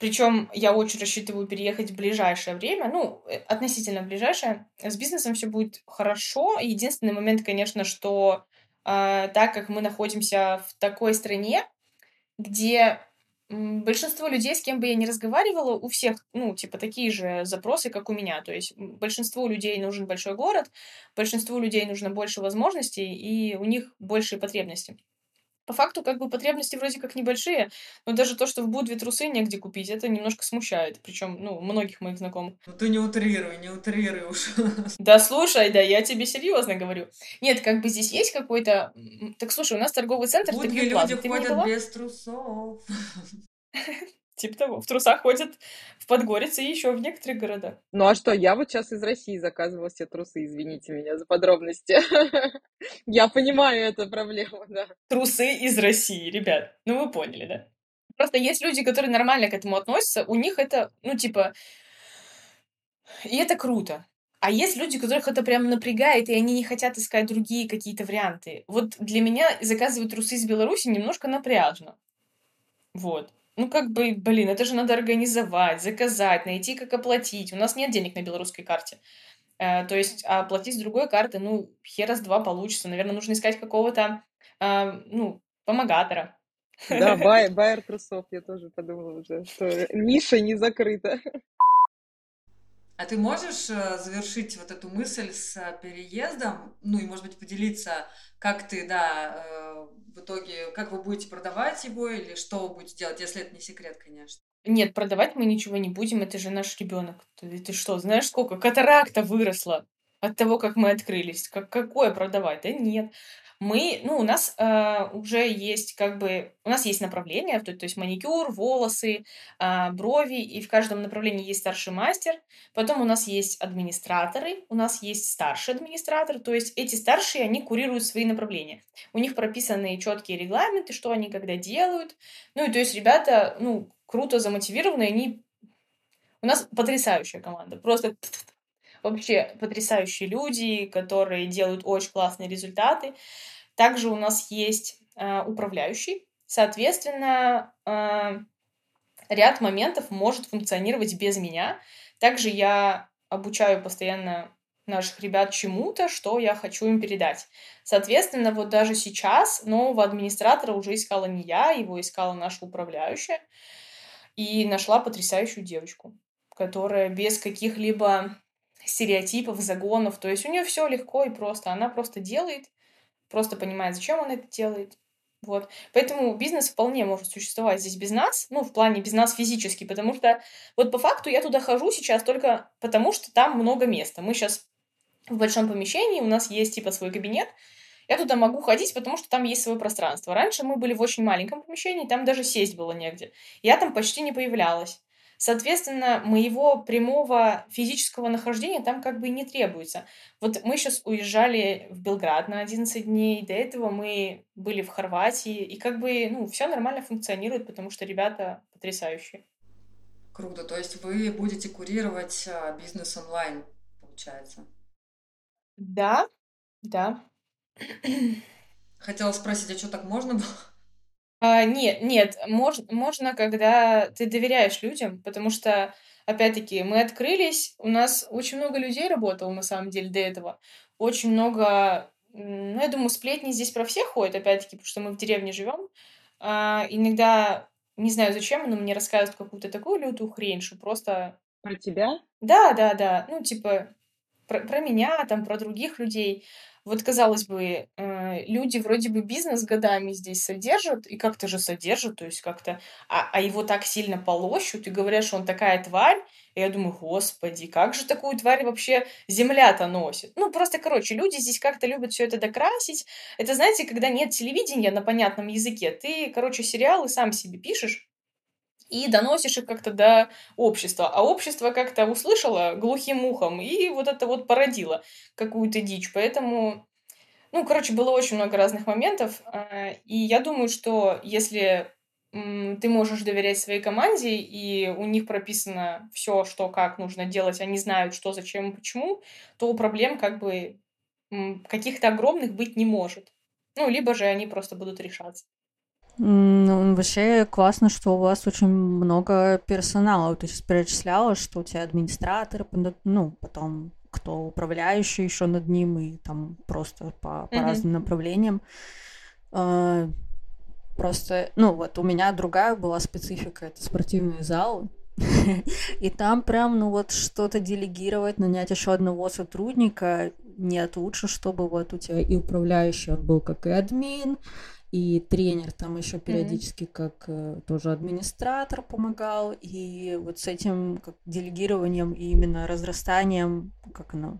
Причем я очень рассчитываю переехать в ближайшее время, ну, э, относительно ближайшее. С бизнесом все будет хорошо. Единственный момент, конечно, что так как мы находимся в такой стране, где большинство людей, с кем бы я ни разговаривала, у всех, ну, типа, такие же запросы, как у меня. То есть большинству людей нужен большой город, большинству людей нужно больше возможностей, и у них большие потребности по факту как бы потребности вроде как небольшие, но даже то, что в Будве трусы негде купить, это немножко смущает. Причем, ну, многих моих знакомых. Ну ты не утрируй, не утрируй уж. Да слушай, да, я тебе серьезно говорю. Нет, как бы здесь есть какой-то... Так слушай, у нас торговый центр... Будве люди ходят без трусов. Типа того. В трусах ходят в Подгорице и еще в некоторых городах. Ну а что, я вот сейчас из России заказывала себе трусы, извините меня за подробности. Я понимаю эту проблему, да. Трусы из России, ребят. Ну вы поняли, да? Просто есть люди, которые нормально к этому относятся, у них это, ну типа... И это круто. А есть люди, которых это прям напрягает, и они не хотят искать другие какие-то варианты. Вот для меня заказывать трусы из Беларуси немножко напряжно. Вот. Ну, как бы, блин, это же надо организовать, заказать, найти, как оплатить. У нас нет денег на белорусской карте. Э, то есть а оплатить с другой карты, ну, хера с два получится. Наверное, нужно искать какого-то, э, ну, помогатора. Да, бай, байер трусов, я тоже подумала уже, что ниша не закрыта. А ты можешь э, завершить вот эту мысль с э, переездом, ну и, может быть, поделиться, как ты, да, э, в итоге, как вы будете продавать его или что вы будете делать, если это не секрет, конечно? Нет, продавать мы ничего не будем, это же наш ребенок. Ты, ты что, знаешь, сколько катаракта выросла? от того, как мы открылись. Как, какое продавать? Да нет. Мы, ну, у нас э, уже есть как бы, у нас есть направление, то, то есть маникюр, волосы, э, брови, и в каждом направлении есть старший мастер. Потом у нас есть администраторы, у нас есть старший администратор, то есть эти старшие, они курируют свои направления. У них прописаны четкие регламенты, что они когда делают. Ну, и то есть ребята, ну, круто замотивированы, они... У нас потрясающая команда, просто вообще потрясающие люди, которые делают очень классные результаты. Также у нас есть э, управляющий, соответственно, э, ряд моментов может функционировать без меня. Также я обучаю постоянно наших ребят чему-то, что я хочу им передать. Соответственно, вот даже сейчас нового администратора уже искала не я, его искала наша управляющая, и нашла потрясающую девочку, которая без каких-либо стереотипов, загонов. То есть у нее все легко и просто. Она просто делает, просто понимает, зачем она это делает. Вот. Поэтому бизнес вполне может существовать здесь без нас, ну, в плане без нас физически, потому что вот по факту я туда хожу сейчас только потому, что там много места. Мы сейчас в большом помещении, у нас есть типа свой кабинет, я туда могу ходить, потому что там есть свое пространство. Раньше мы были в очень маленьком помещении, там даже сесть было негде. Я там почти не появлялась. Соответственно, моего прямого физического нахождения там как бы и не требуется. Вот мы сейчас уезжали в Белград на 11 дней, до этого мы были в Хорватии, и как бы, ну, все нормально функционирует, потому что ребята потрясающие. Круто, то есть вы будете курировать а, бизнес онлайн, получается? Да, да. Хотела спросить, а что так можно было? А, нет, нет, мож, можно, когда ты доверяешь людям, потому что, опять-таки, мы открылись, у нас очень много людей работало, на самом деле, до этого. Очень много, ну, я думаю, сплетни здесь про всех ходят, опять-таки, потому что мы в деревне живем. А, иногда, не знаю зачем, но мне рассказывают какую-то такую лютую хрень, что просто... Про тебя? Да, да, да, ну, типа, про, про меня, там, про других людей. Вот, казалось бы, э, люди вроде бы бизнес годами здесь содержат, и как-то же содержат, то есть как-то, а, а его так сильно полощут, и говорят, что он такая тварь, и я думаю, господи, как же такую тварь вообще земля-то носит? Ну, просто, короче, люди здесь как-то любят все это докрасить. Это, знаете, когда нет телевидения на понятном языке, ты, короче, сериалы сам себе пишешь, и доносишь их как-то до общества. А общество как-то услышало глухим ухом и вот это вот породило какую-то дичь. Поэтому, ну, короче, было очень много разных моментов. А, и я думаю, что если ты можешь доверять своей команде, и у них прописано все, что как нужно делать, они знают, что, зачем и почему, то проблем как бы каких-то огромных быть не может. Ну, либо же они просто будут решаться. Ну, вообще классно, что у вас очень много персонала. Ты сейчас перечисляла, что у тебя администратор, ну, потом кто управляющий еще над ним, и там просто по, по mm-hmm. разным направлениям. А, просто, ну, вот у меня другая была специфика, это спортивный зал, и там прям, ну вот что-то делегировать, нанять еще одного сотрудника, нет, лучше, чтобы вот у тебя и управляющий он был как и админ, и тренер там еще периодически mm-hmm. как э, тоже администратор помогал, и вот с этим как делегированием и именно разрастанием, как оно,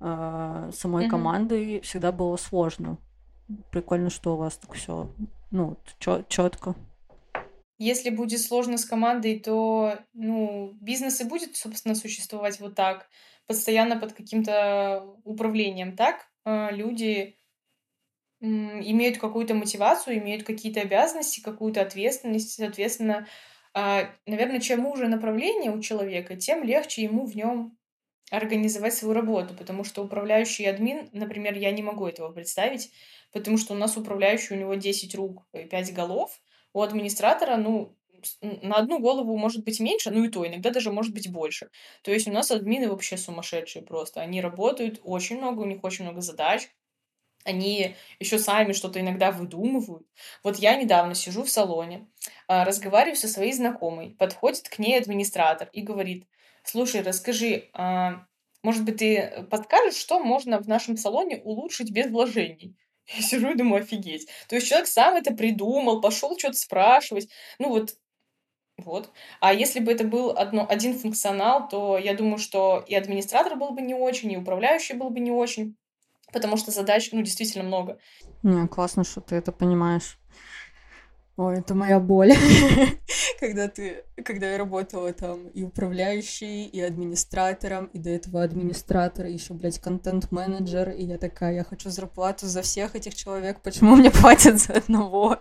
э, самой mm-hmm. команды всегда было сложно. Прикольно, что у вас так все, ну, четко. Если будет сложно с командой, то, ну, бизнес и будет, собственно, существовать вот так, постоянно под каким-то управлением, так? Э, люди имеют какую-то мотивацию, имеют какие-то обязанности, какую-то ответственность, соответственно, а, наверное, чем уже направление у человека, тем легче ему в нем организовать свою работу, потому что управляющий админ, например, я не могу этого представить, потому что у нас управляющий, у него 10 рук и 5 голов, у администратора, ну, на одну голову может быть меньше, ну и то, иногда даже может быть больше. То есть у нас админы вообще сумасшедшие просто. Они работают очень много, у них очень много задач, они еще сами что-то иногда выдумывают. Вот я недавно сижу в салоне, а, разговариваю со своей знакомой, подходит к ней администратор и говорит, слушай, расскажи, а, может быть, ты подскажешь, что можно в нашем салоне улучшить без вложений? Я сижу и думаю, офигеть. То есть человек сам это придумал, пошел что-то спрашивать. Ну вот Вот. А если бы это был одно, один функционал, то я думаю, что и администратор был бы не очень, и управляющий был бы не очень, потому что задач, ну, действительно много. Не, классно, что ты это понимаешь. Ой, это моя боль. когда ты, когда я работала там и управляющей, и администратором, и до этого администратор, и еще, блядь, контент-менеджер, и я такая, я хочу зарплату за всех этих человек, почему мне платят за одного?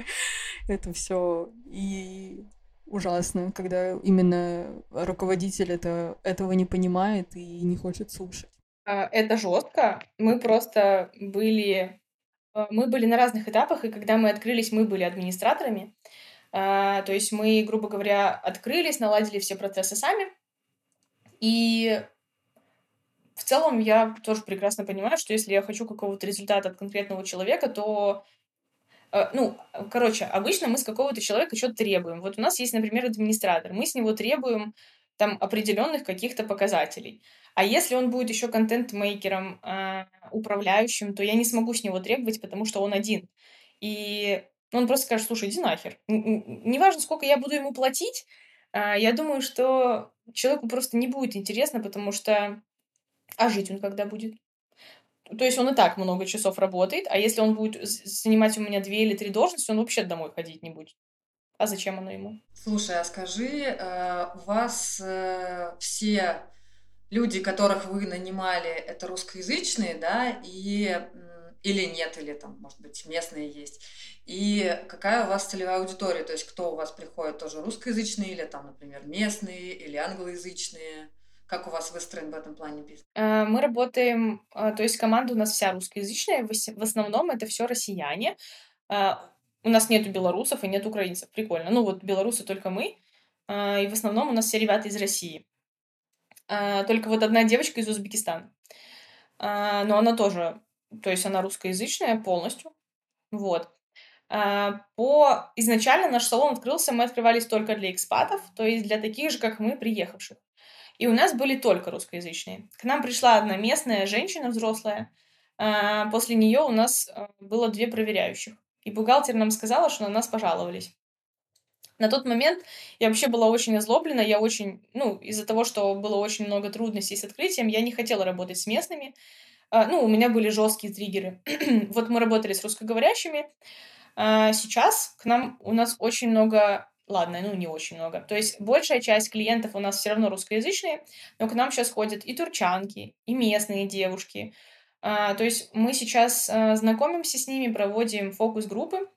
это все и ужасно, когда именно руководитель это, этого не понимает и не хочет слушать. А, это жестко. Мы просто были Э, мы были на разных этапах, и когда мы открылись, мы были администраторами. А, то есть мы, грубо говоря, открылись, наладили все процессы сами. И в целом я тоже прекрасно понимаю, что если я хочу какого-то результата от конкретного человека, то ну, короче, обычно мы с какого-то человека что-то требуем. Вот у нас есть, например, администратор. Мы с него требуем там определенных каких-то показателей. А если он будет еще контент-мейкером, э, управляющим, то я не смогу с него требовать, потому что он один. И он просто скажет, слушай, иди нахер. Неважно, сколько я буду ему платить, э, я думаю, что человеку просто не будет интересно, потому что... А жить он когда будет? То есть он и так много часов работает, а если он будет занимать у меня две или три должности, он вообще домой ходить не будет. А зачем оно ему? Слушай, а скажи, э, у вас э, все люди, которых вы нанимали, это русскоязычные, да, и или нет, или там, может быть, местные есть. И какая у вас целевая аудитория? То есть кто у вас приходит, тоже русскоязычные или там, например, местные или англоязычные? Как у вас выстроен в этом плане бизнес? Э, мы работаем, то есть команда у нас вся русскоязычная, в основном это все россияне. У нас нету белорусов и нет украинцев. Прикольно. Ну вот белорусы только мы. И в основном у нас все ребята из России. А, только вот одна девочка из Узбекистана. А, но она тоже, то есть она русскоязычная полностью. Вот. А, по... Изначально наш салон открылся, мы открывались только для экспатов, то есть для таких же, как мы, приехавших. И у нас были только русскоязычные. К нам пришла одна местная женщина взрослая. После нее у нас было две проверяющих. И бухгалтер нам сказала, что на нас пожаловались. На тот момент я вообще была очень озлоблена, я очень, ну, из-за того, что было очень много трудностей с открытием, я не хотела работать с местными. А, ну, у меня были жесткие триггеры. вот мы работали с русскоговорящими. А сейчас к нам у нас очень много ладно, ну не очень много. То есть большая часть клиентов у нас все равно русскоязычные, но к нам сейчас ходят и турчанки, и местные девушки. А, то есть мы сейчас а, знакомимся с ними, проводим фокус-группы,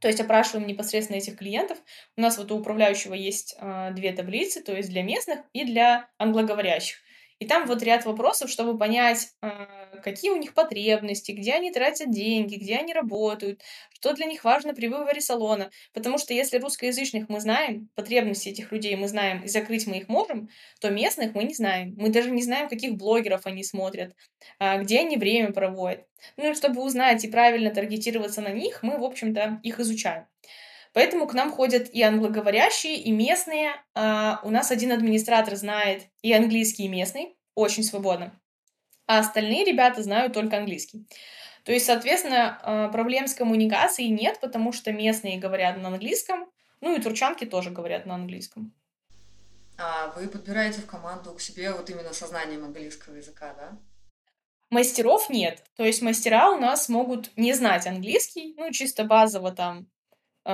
то есть опрашиваем непосредственно этих клиентов. У нас вот у управляющего есть э, две таблицы, то есть для местных и для англоговорящих. И там вот ряд вопросов, чтобы понять, э, какие у них потребности, где они тратят деньги, где они работают, что для них важно при выборе салона. Потому что если русскоязычных мы знаем, потребности этих людей мы знаем, и закрыть мы их можем, то местных мы не знаем. Мы даже не знаем, каких блогеров они смотрят, э, где они время проводят. Ну и чтобы узнать и правильно таргетироваться на них, мы, в общем-то, их изучаем. Поэтому к нам ходят и англоговорящие, и местные. А, у нас один администратор знает и английский, и местный, очень свободно. А остальные ребята знают только английский. То есть, соответственно, а, проблем с коммуникацией нет, потому что местные говорят на английском, ну и турчанки тоже говорят на английском. А вы подбираете в команду к себе вот именно со знанием английского языка, да? Мастеров нет. То есть мастера у нас могут не знать английский, ну, чисто базово там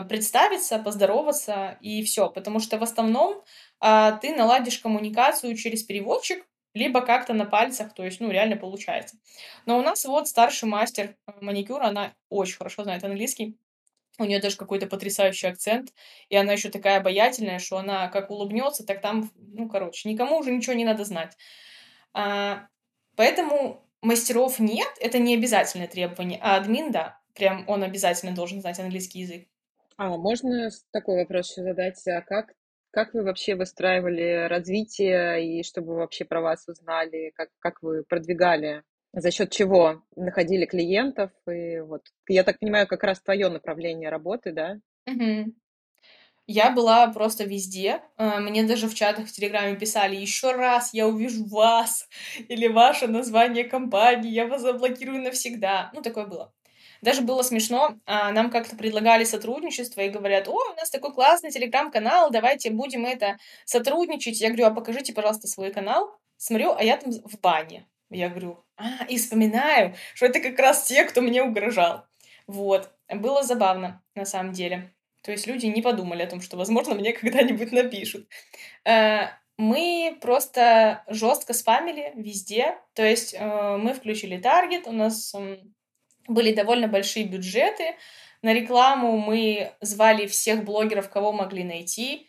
представиться, поздороваться и все, потому что в основном а, ты наладишь коммуникацию через переводчик, либо как-то на пальцах, то есть, ну, реально получается. Но у нас вот старший мастер э, маникюра, она очень хорошо знает английский, у нее даже какой-то потрясающий акцент, и она еще такая обаятельная, что она как улыбнется, так там, ну, короче, никому уже ничего не надо знать. А, поэтому мастеров нет, это не обязательное требование, а админ, да, прям он обязательно должен знать английский язык. А можно такой вопрос еще задать? А как, как вы вообще выстраивали развитие и чтобы вообще про вас узнали? Как, как вы продвигали? За счет чего находили клиентов? И вот, я так понимаю, как раз твое направление работы, да? Угу. Я была просто везде. А, мне даже в чатах в Телеграме писали, еще раз я увижу вас или ваше название компании, я вас заблокирую навсегда. Ну, такое было. Даже было смешно, а, нам как-то предлагали сотрудничество и говорят, о, у нас такой классный телеграм-канал, давайте будем это сотрудничать. Я говорю, а покажите, пожалуйста, свой канал. Смотрю, а я там в бане. Я говорю, а, и вспоминаю, что это как раз те, кто мне угрожал. Вот. Было забавно, на самом деле. То есть люди не подумали о том, что, возможно, мне когда-нибудь напишут. Э, мы просто жестко спамили везде. То есть э, мы включили таргет, у нас были довольно большие бюджеты. На рекламу мы звали всех блогеров, кого могли найти.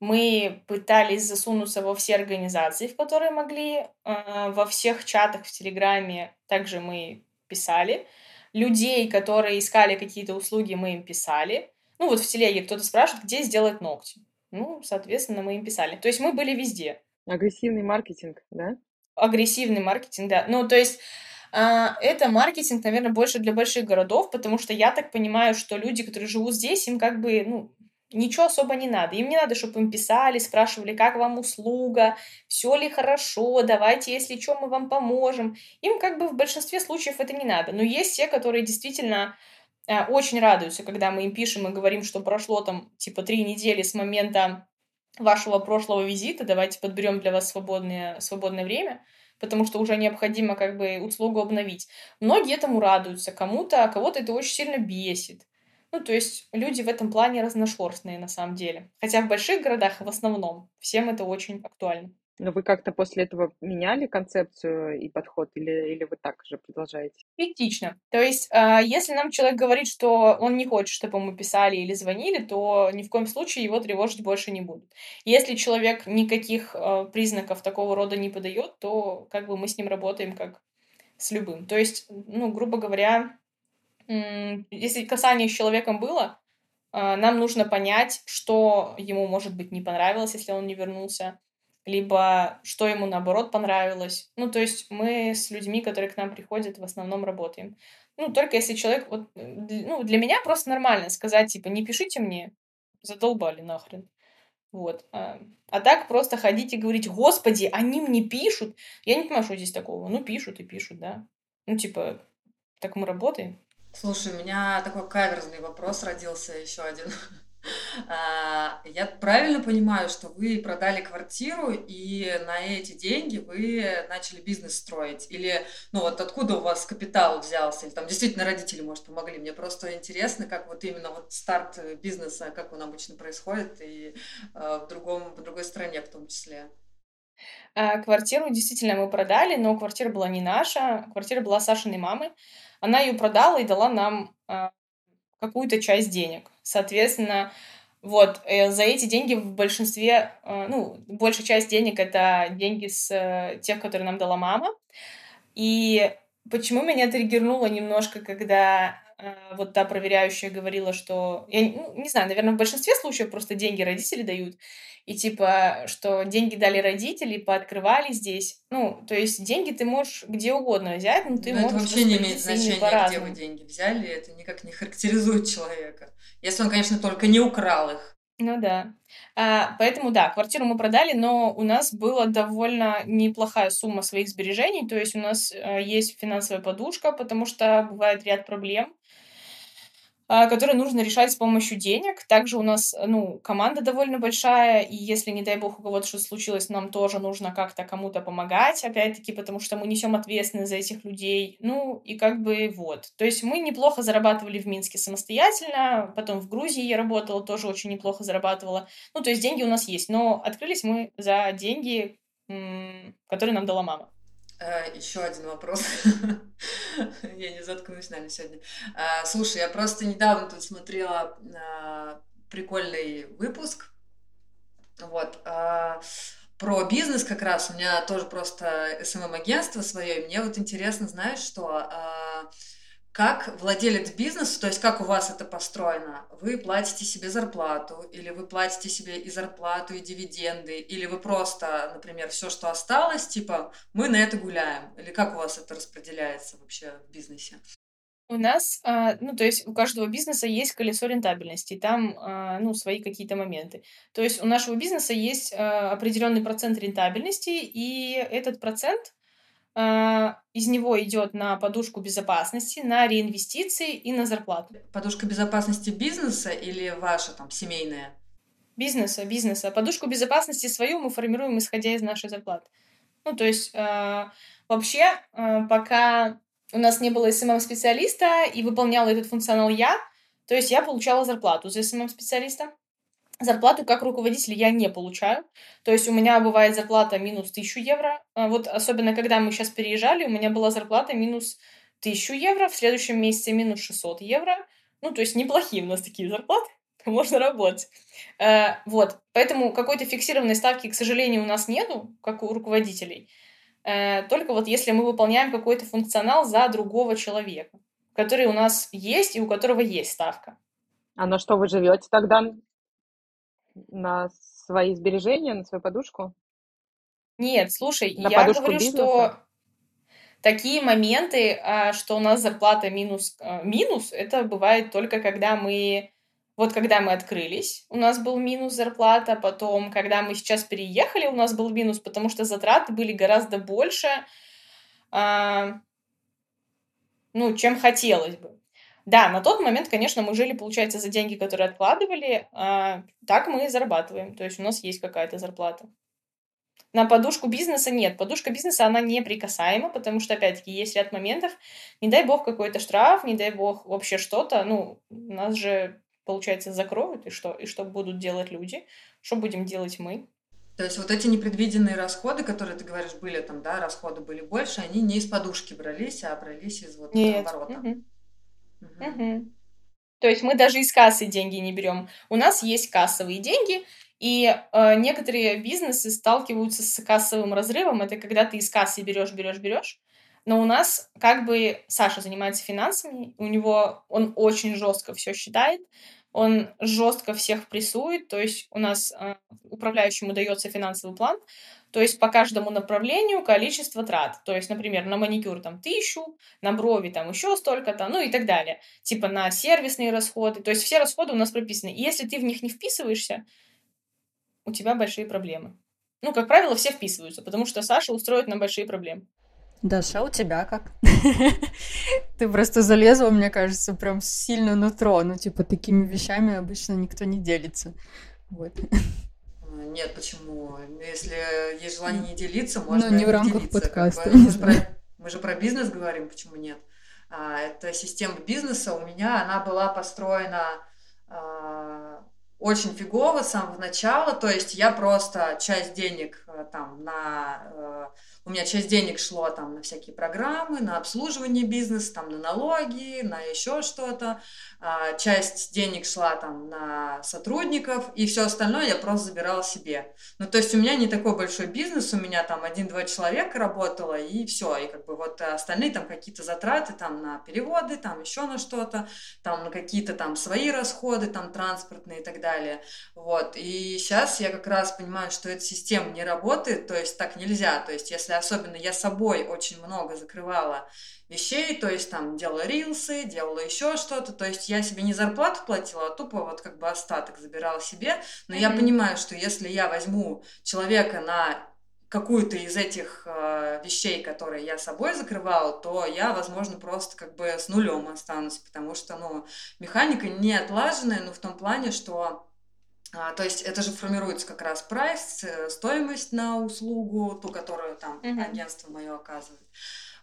Мы пытались засунуться во все организации, в которые могли. Э, во всех чатах в Телеграме также мы писали. Людей, которые искали какие-то услуги, мы им писали. Ну вот в телеге кто-то спрашивает, где сделать ногти. Ну, соответственно, мы им писали. То есть мы были везде. Агрессивный маркетинг, да? Агрессивный маркетинг, да. Ну, то есть а, это маркетинг, наверное, больше для больших городов, потому что я так понимаю, что люди, которые живут здесь, им как бы, ну, ничего особо не надо. Им не надо, чтобы им писали, спрашивали, как вам услуга, все ли хорошо, давайте, если что, мы вам поможем. Им как бы в большинстве случаев это не надо. Но есть те, которые действительно э, очень радуются, когда мы им пишем и говорим, что прошло там типа три недели с момента вашего прошлого визита, давайте подберем для вас свободное, свободное время, потому что уже необходимо как бы услугу обновить. Многие этому радуются, кому-то, кого-то это очень сильно бесит. Ну, то есть люди в этом плане разношерстные на самом деле. Хотя в больших городах в основном всем это очень актуально. Но вы как-то после этого меняли концепцию и подход, или, или вы так же продолжаете? Критично. То есть, э, если нам человек говорит, что он не хочет, чтобы ему писали или звонили, то ни в коем случае его тревожить больше не будут. Если человек никаких э, признаков такого рода не подает, то как бы мы с ним работаем как с любым. То есть, ну, грубо говоря, если касание с человеком было, а, нам нужно понять, что ему, может быть, не понравилось, если он не вернулся, либо что ему, наоборот, понравилось. Ну, то есть мы с людьми, которые к нам приходят, в основном работаем. Ну, только если человек... Вот, ну, для меня просто нормально сказать, типа, не пишите мне, задолбали нахрен. Вот. А, а так просто ходить и говорить, господи, они мне пишут. Я не понимаю, что здесь такого. Ну, пишут и пишут, да. Ну, типа, так мы работаем. Слушай, у меня такой каверзный вопрос родился еще один. А, я правильно понимаю, что вы продали квартиру и на эти деньги вы начали бизнес строить? Или, ну вот откуда у вас капитал взялся? Или там действительно родители, может, помогли? Мне просто интересно, как вот именно вот старт бизнеса, как он обычно происходит и а, в, другом, в другой стране в том числе. А, квартиру действительно мы продали, но квартира была не наша, квартира была Сашиной мамы. Она ее продала и дала нам какую-то часть денег. Соответственно, вот, э, за эти деньги в большинстве, э, ну, большая часть денег это деньги с э, тех, которые нам дала мама. И почему меня триггернуло немножко, когда вот та проверяющая говорила, что... Я ну, не знаю, наверное, в большинстве случаев просто деньги родители дают и типа, что деньги дали родители, пооткрывали здесь. Ну, то есть деньги ты можешь где угодно взять, но ты но можешь... Это вообще не имеет значения, где вы деньги взяли, это никак не характеризует человека. Если он, конечно, только не украл их. Ну да. А, поэтому да, квартиру мы продали, но у нас была довольно неплохая сумма своих сбережений, то есть у нас а, есть финансовая подушка, потому что бывает ряд проблем, а, которые нужно решать с помощью денег. Также у нас, ну, команда довольно большая, и если, не дай бог, у кого-то что-то случилось, нам тоже нужно как-то кому-то помогать, опять-таки, потому что мы несем ответственность за этих людей. Ну, и как бы вот. То есть мы неплохо зарабатывали в Минске самостоятельно, потом в Грузии я работала, тоже очень неплохо зарабатывала. Ну, то есть деньги у нас есть, но открылись мы за деньги, которые нам дала мама. Э, Еще один вопрос. я не заткнусь, наверное, сегодня. Э, слушай, я просто недавно тут смотрела э, прикольный выпуск. Вот. Про бизнес как раз. У меня тоже просто СММ-агентство свое. И мне вот интересно, знаешь, что как владелец бизнеса, то есть как у вас это построено? Вы платите себе зарплату, или вы платите себе и зарплату, и дивиденды, или вы просто, например, все, что осталось, типа, мы на это гуляем? Или как у вас это распределяется вообще в бизнесе? У нас, а, ну, то есть у каждого бизнеса есть колесо рентабельности, там, а, ну, свои какие-то моменты. То есть у нашего бизнеса есть а, определенный процент рентабельности, и этот процент из него идет на подушку безопасности, на реинвестиции и на зарплату. Подушка безопасности бизнеса или ваша там семейная? Бизнеса, бизнеса. Подушку безопасности свою мы формируем, исходя из нашей зарплаты. Ну, то есть э, вообще, э, пока у нас не было SMM-специалиста и выполняла этот функционал я, то есть я получала зарплату за SMM-специалиста. Зарплату как руководитель я не получаю. То есть у меня бывает зарплата минус 1000 евро. А вот особенно когда мы сейчас переезжали, у меня была зарплата минус 1000 евро, в следующем месяце минус 600 евро. Ну, то есть неплохие у нас такие зарплаты, можно работать. Э, вот, поэтому какой-то фиксированной ставки, к сожалению, у нас нету, как у руководителей. Э, только вот если мы выполняем какой-то функционал за другого человека, который у нас есть и у которого есть ставка. А на что вы живете тогда? На свои сбережения, на свою подушку? Нет, слушай, на я говорю, бизнеса? что такие моменты, а, что у нас зарплата минус, а, минус, это бывает только когда мы, вот когда мы открылись, у нас был минус зарплата, потом, когда мы сейчас переехали, у нас был минус, потому что затраты были гораздо больше, а, ну, чем хотелось бы. Да, на тот момент, конечно, мы жили, получается, за деньги, которые откладывали, а так мы и зарабатываем. То есть у нас есть какая-то зарплата. На подушку бизнеса нет. Подушка бизнеса, она неприкасаема, потому что, опять-таки, есть ряд моментов. Не дай бог какой-то штраф, не дай бог вообще что-то. Ну, нас же, получается, закроют, и что? И что будут делать люди? Что будем делать мы? То есть вот эти непредвиденные расходы, которые ты говоришь, были там, да, расходы были больше, они не из подушки брались, а брались из вот Нет. оборота. Угу. Угу. То есть мы даже из кассы деньги не берем. У нас есть кассовые деньги, и э, некоторые бизнесы сталкиваются с кассовым разрывом. Это когда ты из кассы берешь, берешь, берешь. Но у нас как бы Саша занимается финансами, у него он очень жестко все считает, он жестко всех прессует, то есть у нас э, управляющему дается финансовый план, то есть по каждому направлению количество трат. То есть, например, на маникюр там тысячу, на брови там еще столько-то, ну и так далее. Типа на сервисные расходы. То есть все расходы у нас прописаны. И если ты в них не вписываешься, у тебя большие проблемы. Ну, как правило, все вписываются, потому что Саша устроит нам большие проблемы. Даша, у тебя как? Ты просто залезла, мне кажется, прям сильно нутро. Ну, типа, такими вещами обычно никто не делится. Вот. Нет, почему? Если есть желание не делиться, ну, можно Ну, не в рамках делиться. подкаста. мы, же про, мы же про бизнес говорим, почему нет? А, это система бизнеса. У меня она была построена а, очень фигово с самого начала. То есть я просто часть денег а, там на а, у меня часть денег шло там на всякие программы, на обслуживание бизнеса, там на налоги, на еще что-то. А, часть денег шла там на сотрудников, и все остальное я просто забирала себе. Ну, то есть у меня не такой большой бизнес, у меня там один-два человека работало, и все. И как бы вот остальные там какие-то затраты там на переводы, там еще на что-то, там на какие-то там свои расходы, там транспортные и так далее. Вот. И сейчас я как раз понимаю, что эта система не работает, то есть так нельзя. То есть если особенно я собой очень много закрывала вещей, то есть там делала рилсы, делала еще что-то, то есть я себе не зарплату платила, а тупо вот как бы остаток забирала себе, но mm-hmm. я понимаю, что если я возьму человека на какую-то из этих э, вещей, которые я собой закрывала, то я, возможно, просто как бы с нулем останусь, потому что, ну, механика не отлаженная, но в том плане, что а, то есть это же формируется как раз прайс, э, стоимость на услугу, ту, которую там mm-hmm. агентство мое оказывает.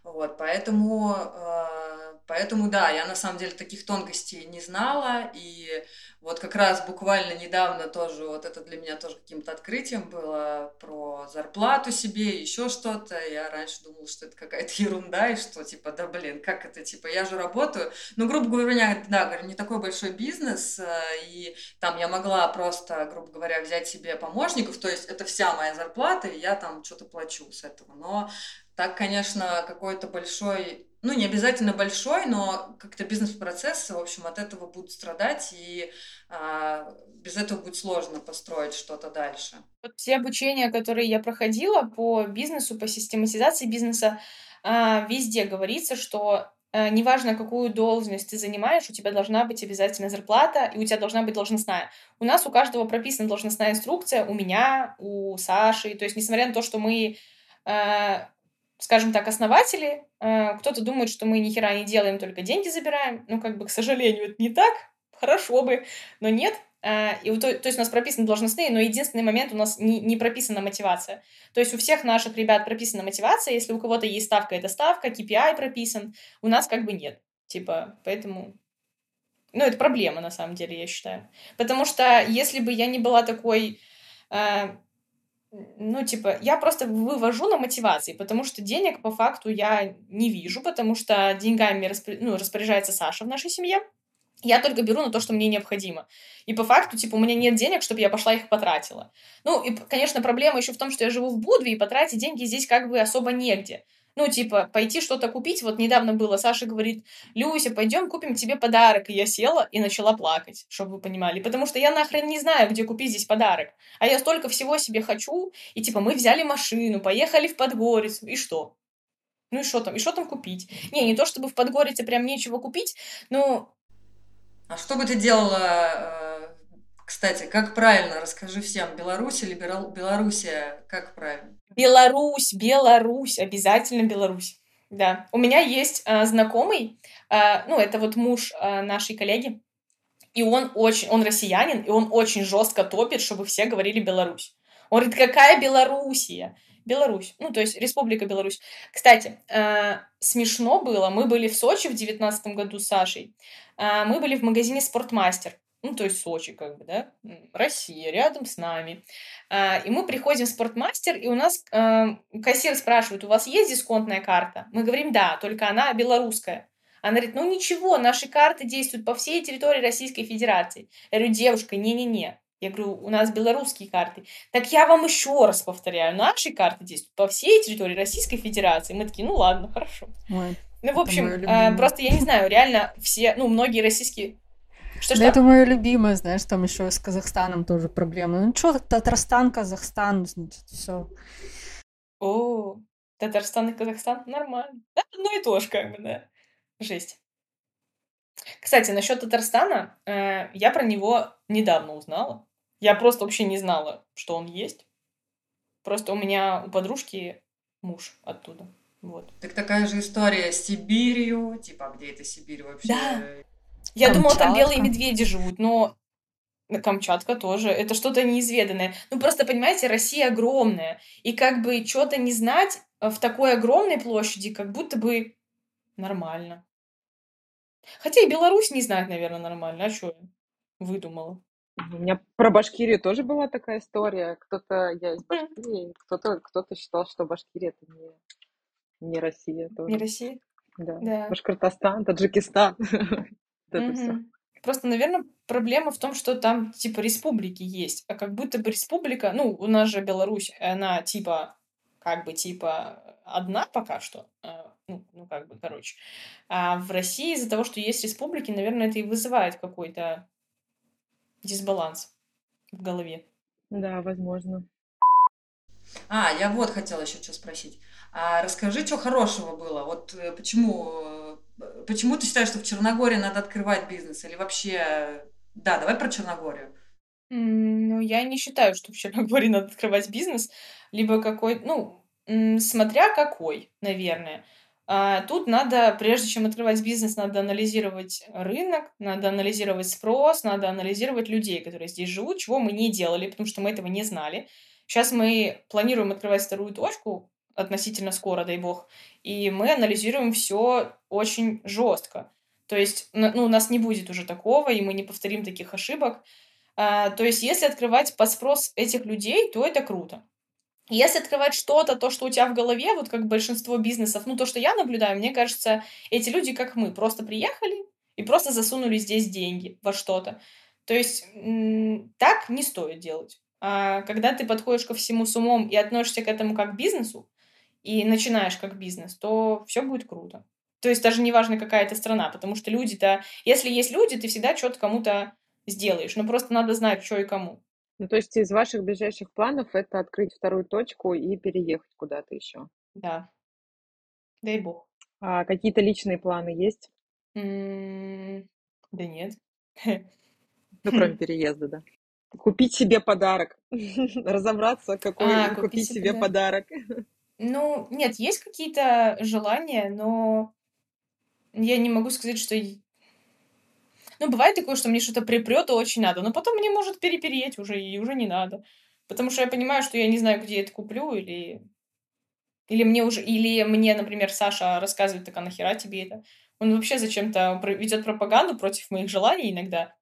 Вот, поэтому, э, поэтому, да, я на самом деле таких тонкостей не знала, и вот как раз буквально недавно тоже, вот это для меня тоже каким-то открытием было про зарплату себе, еще что-то. Я раньше думала, что это какая-то ерунда, и что, типа, да, блин, как это, типа, я же работаю. Ну, грубо говоря, да, говорю, не такой большой бизнес, э, и там я могла просто, грубо говоря, взять себе помощников, то есть это вся моя зарплата, и я там что-то плачу с этого. Но так, конечно, какой-то большой, ну, не обязательно большой, но как-то бизнес-процессы, в общем, от этого будут страдать, и а, без этого будет сложно построить что-то дальше. Вот все обучения, которые я проходила по бизнесу, по систематизации бизнеса, а, везде говорится, что а, неважно, какую должность ты занимаешь, у тебя должна быть обязательно зарплата, и у тебя должна быть должностная. У нас у каждого прописана должностная инструкция, у меня, у Саши. То есть, несмотря на то, что мы а, скажем так, основатели. Э, кто-то думает, что мы ни хера не делаем, только деньги забираем. Ну, как бы, к сожалению, это не так. Хорошо бы, но нет. Э, и то, то есть у нас прописаны должностные, но единственный момент у нас не, не прописана мотивация. То есть у всех наших ребят прописана мотивация. Если у кого-то есть ставка, это ставка, KPI прописан. У нас как бы нет. Типа, поэтому ну, это проблема, на самом деле, я считаю. Потому что если бы я не была такой... Ну, типа, я просто вывожу на мотивации, потому что денег по факту я не вижу, потому что деньгами распри... ну, распоряжается Саша в нашей семье. Я только беру на то, что мне необходимо. И по факту, типа, у меня нет денег, чтобы я пошла их потратила. Ну, и, конечно, проблема еще в том, что я живу в Будве, и потратить деньги здесь как бы особо негде. Ну, типа, пойти что-то купить. Вот недавно было, Саша говорит, Люся, пойдем купим тебе подарок. И я села и начала плакать, чтобы вы понимали. Потому что я нахрен не знаю, где купить здесь подарок. А я столько всего себе хочу. И типа, мы взяли машину, поехали в Подгорицу. И что? Ну и что там? И что там купить? Не, не то чтобы в Подгорице прям нечего купить, но... А что бы ты делала кстати, как правильно? Расскажи всем. Беларусь или Белоруссия? Как правильно? Беларусь, Беларусь, обязательно Беларусь. Да. У меня есть э, знакомый, э, ну, это вот муж э, нашей коллеги, и он очень, он россиянин, и он очень жестко топит, чтобы все говорили Беларусь. Он говорит, какая Белоруссия? Беларусь, ну, то есть Республика Беларусь. Кстати, э, смешно было, мы были в Сочи в девятнадцатом году с Сашей, э, мы были в магазине «Спортмастер», ну, то есть Сочи, как бы, да, Россия рядом с нами. А, и мы приходим в спортмастер, и у нас а, кассир спрашивает, у вас есть дисконтная карта? Мы говорим, да, только она белорусская. Она говорит, ну ничего, наши карты действуют по всей территории Российской Федерации. Я говорю, девушка, не-не-не. Я говорю, у нас белорусские карты. Так я вам еще раз повторяю, наши карты действуют по всей территории Российской Федерации. Мы такие, ну ладно, хорошо. Ой, ну, в общем, э, просто я не знаю, реально все, ну, многие российские что, что? это мое любимое, знаешь, там еще с Казахстаном тоже проблемы. Ну что, Татарстан, Казахстан, значит, все. О, Татарстан и Казахстан нормально. Да, одно и то же, как бы, да. Жесть. Кстати, насчет Татарстана, э, я про него недавно узнала. Я просто вообще не знала, что он есть. Просто у меня у подружки муж оттуда. Вот. Так такая же история с Сибирью, типа, где это Сибирь вообще? Да. Я Камчатка. думала, там белые медведи живут, но Камчатка тоже. Это что-то неизведанное. Ну, просто, понимаете, Россия огромная. И как бы что-то не знать в такой огромной площади, как будто бы нормально. Хотя и Беларусь не знает, наверное, нормально. А что я выдумала? У меня про Башкирию тоже была такая история. Кто-то, я из Башкирии, кто-то, кто-то считал, что Башкирия это не, не Россия тоже. Не Россия? Да. да. Башкортостан, Таджикистан. это все. Просто, наверное, проблема в том, что там типа республики есть, а как будто бы республика, ну, у нас же Беларусь, она типа, как бы типа одна пока что, а, ну, ну как бы, короче. А в России из-за того, что есть республики, наверное, это и вызывает какой-то дисбаланс в голове. Да, возможно. А, я вот хотела еще что спросить. А расскажи, что хорошего было. Вот э, почему Почему ты считаешь, что в Черногории надо открывать бизнес? Или вообще... Да, давай про Черногорию. Ну, я не считаю, что в Черногории надо открывать бизнес. Либо какой... Ну, смотря какой, наверное. А тут надо, прежде чем открывать бизнес, надо анализировать рынок, надо анализировать спрос, надо анализировать людей, которые здесь живут, чего мы не делали, потому что мы этого не знали. Сейчас мы планируем открывать вторую точку относительно скоро, дай бог, и мы анализируем все очень жестко. То есть, ну, у нас не будет уже такого, и мы не повторим таких ошибок. А, то есть, если открывать под спрос этих людей, то это круто. Если открывать что-то, то, что у тебя в голове, вот как большинство бизнесов, ну, то, что я наблюдаю, мне кажется, эти люди, как мы, просто приехали и просто засунули здесь деньги во что-то. То есть, так не стоит делать. А когда ты подходишь ко всему с умом и относишься к этому как к бизнесу, и начинаешь как бизнес, то все будет круто. То есть даже не важно, какая это страна, потому что люди-то... Если есть люди, ты всегда что-то кому-то сделаешь. Но просто надо знать, что и кому. Ну, то есть из ваших ближайших планов это открыть вторую точку и переехать куда-то еще? Да. Дай бог. А какие-то личные планы есть? Да нет. Ну, кроме переезда, да. Купить себе подарок. Разобраться, какой а, купить, купить себе подарок. Ну, нет, есть какие-то желания, но я не могу сказать, что... Ну, бывает такое, что мне что-то припрет и очень надо, но потом мне может перепереть уже, и уже не надо. Потому что я понимаю, что я не знаю, где я это куплю, или... Или мне уже... Или мне, например, Саша рассказывает, так а нахера тебе это? Он вообще зачем-то ведет пропаганду против моих желаний иногда.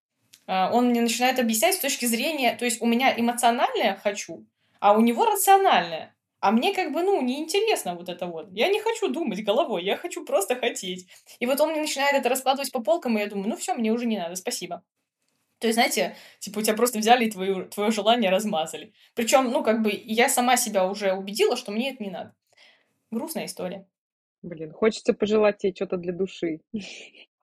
А, он мне начинает объяснять с точки зрения... То есть у меня эмоциональное «хочу», а у него рациональное. А мне как бы, ну, неинтересно вот это вот. Я не хочу думать головой, я хочу просто хотеть. И вот он мне начинает это раскладывать по полкам, и я думаю, ну все, мне уже не надо, спасибо. То есть, знаете, типа у тебя просто взяли и твое, твое желание размазали. Причем, ну, как бы я сама себя уже убедила, что мне это не надо. Грустная история. Блин, хочется пожелать тебе что-то для души.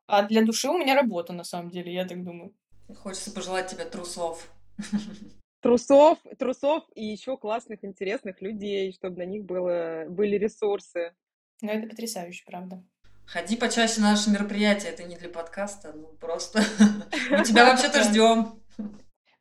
А для души у меня работа, на самом деле, я так думаю. Хочется пожелать тебе трусов трусов, трусов и еще классных, интересных людей, чтобы на них было, были ресурсы. Ну, это потрясающе, правда. Ходи почаще на наши мероприятия, это не для подкаста, ну просто мы тебя вообще-то ждем.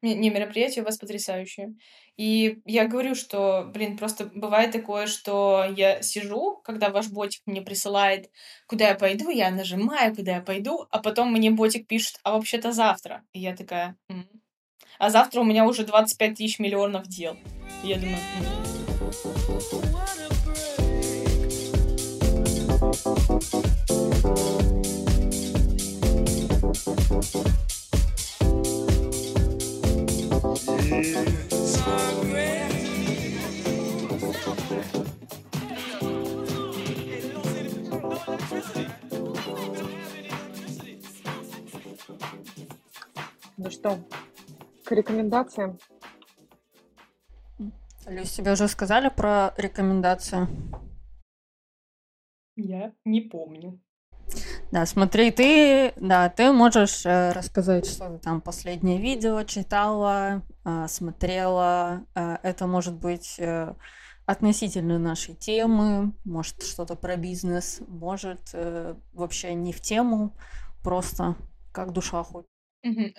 Не, мероприятие у вас потрясающее. И я говорю, что, блин, просто бывает такое, что я сижу, когда ваш ботик мне присылает, куда я пойду, я нажимаю, куда я пойду, а потом мне ботик пишет, а вообще-то завтра. И я такая, М, а завтра у меня уже 25 тысяч миллионов дел. Я думаю... Ну что, к рекомендациям. Люсь, тебе уже сказали про рекомендацию? Я не помню. Да, смотри, ты, да, ты можешь э, рассказать, что ты там последнее видео читала, э, смотрела. Э, это может быть э, относительно нашей темы, может что-то про бизнес, может э, вообще не в тему, просто как душа хочет.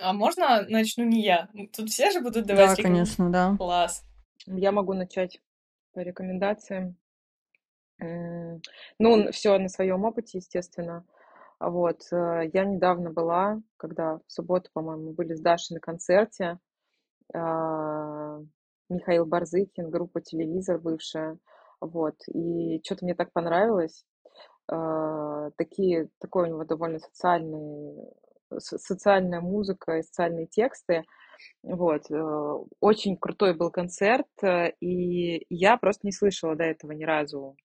А можно начну не я? Тут все же будут давать Да, конечно, да. Класс. Я могу начать по рекомендациям. Ну, все на своем опыте, естественно. Вот. Э, я недавно была, когда в субботу, по-моему, были с Дашей на концерте. А, Михаил Барзыкин, группа «Телевизор» бывшая. Вот. И что-то мне так понравилось. А, такие, такой у него довольно социальный социальная музыка и социальные тексты. Вот. Э, очень крутой был концерт, э, и я просто не слышала до этого ни разу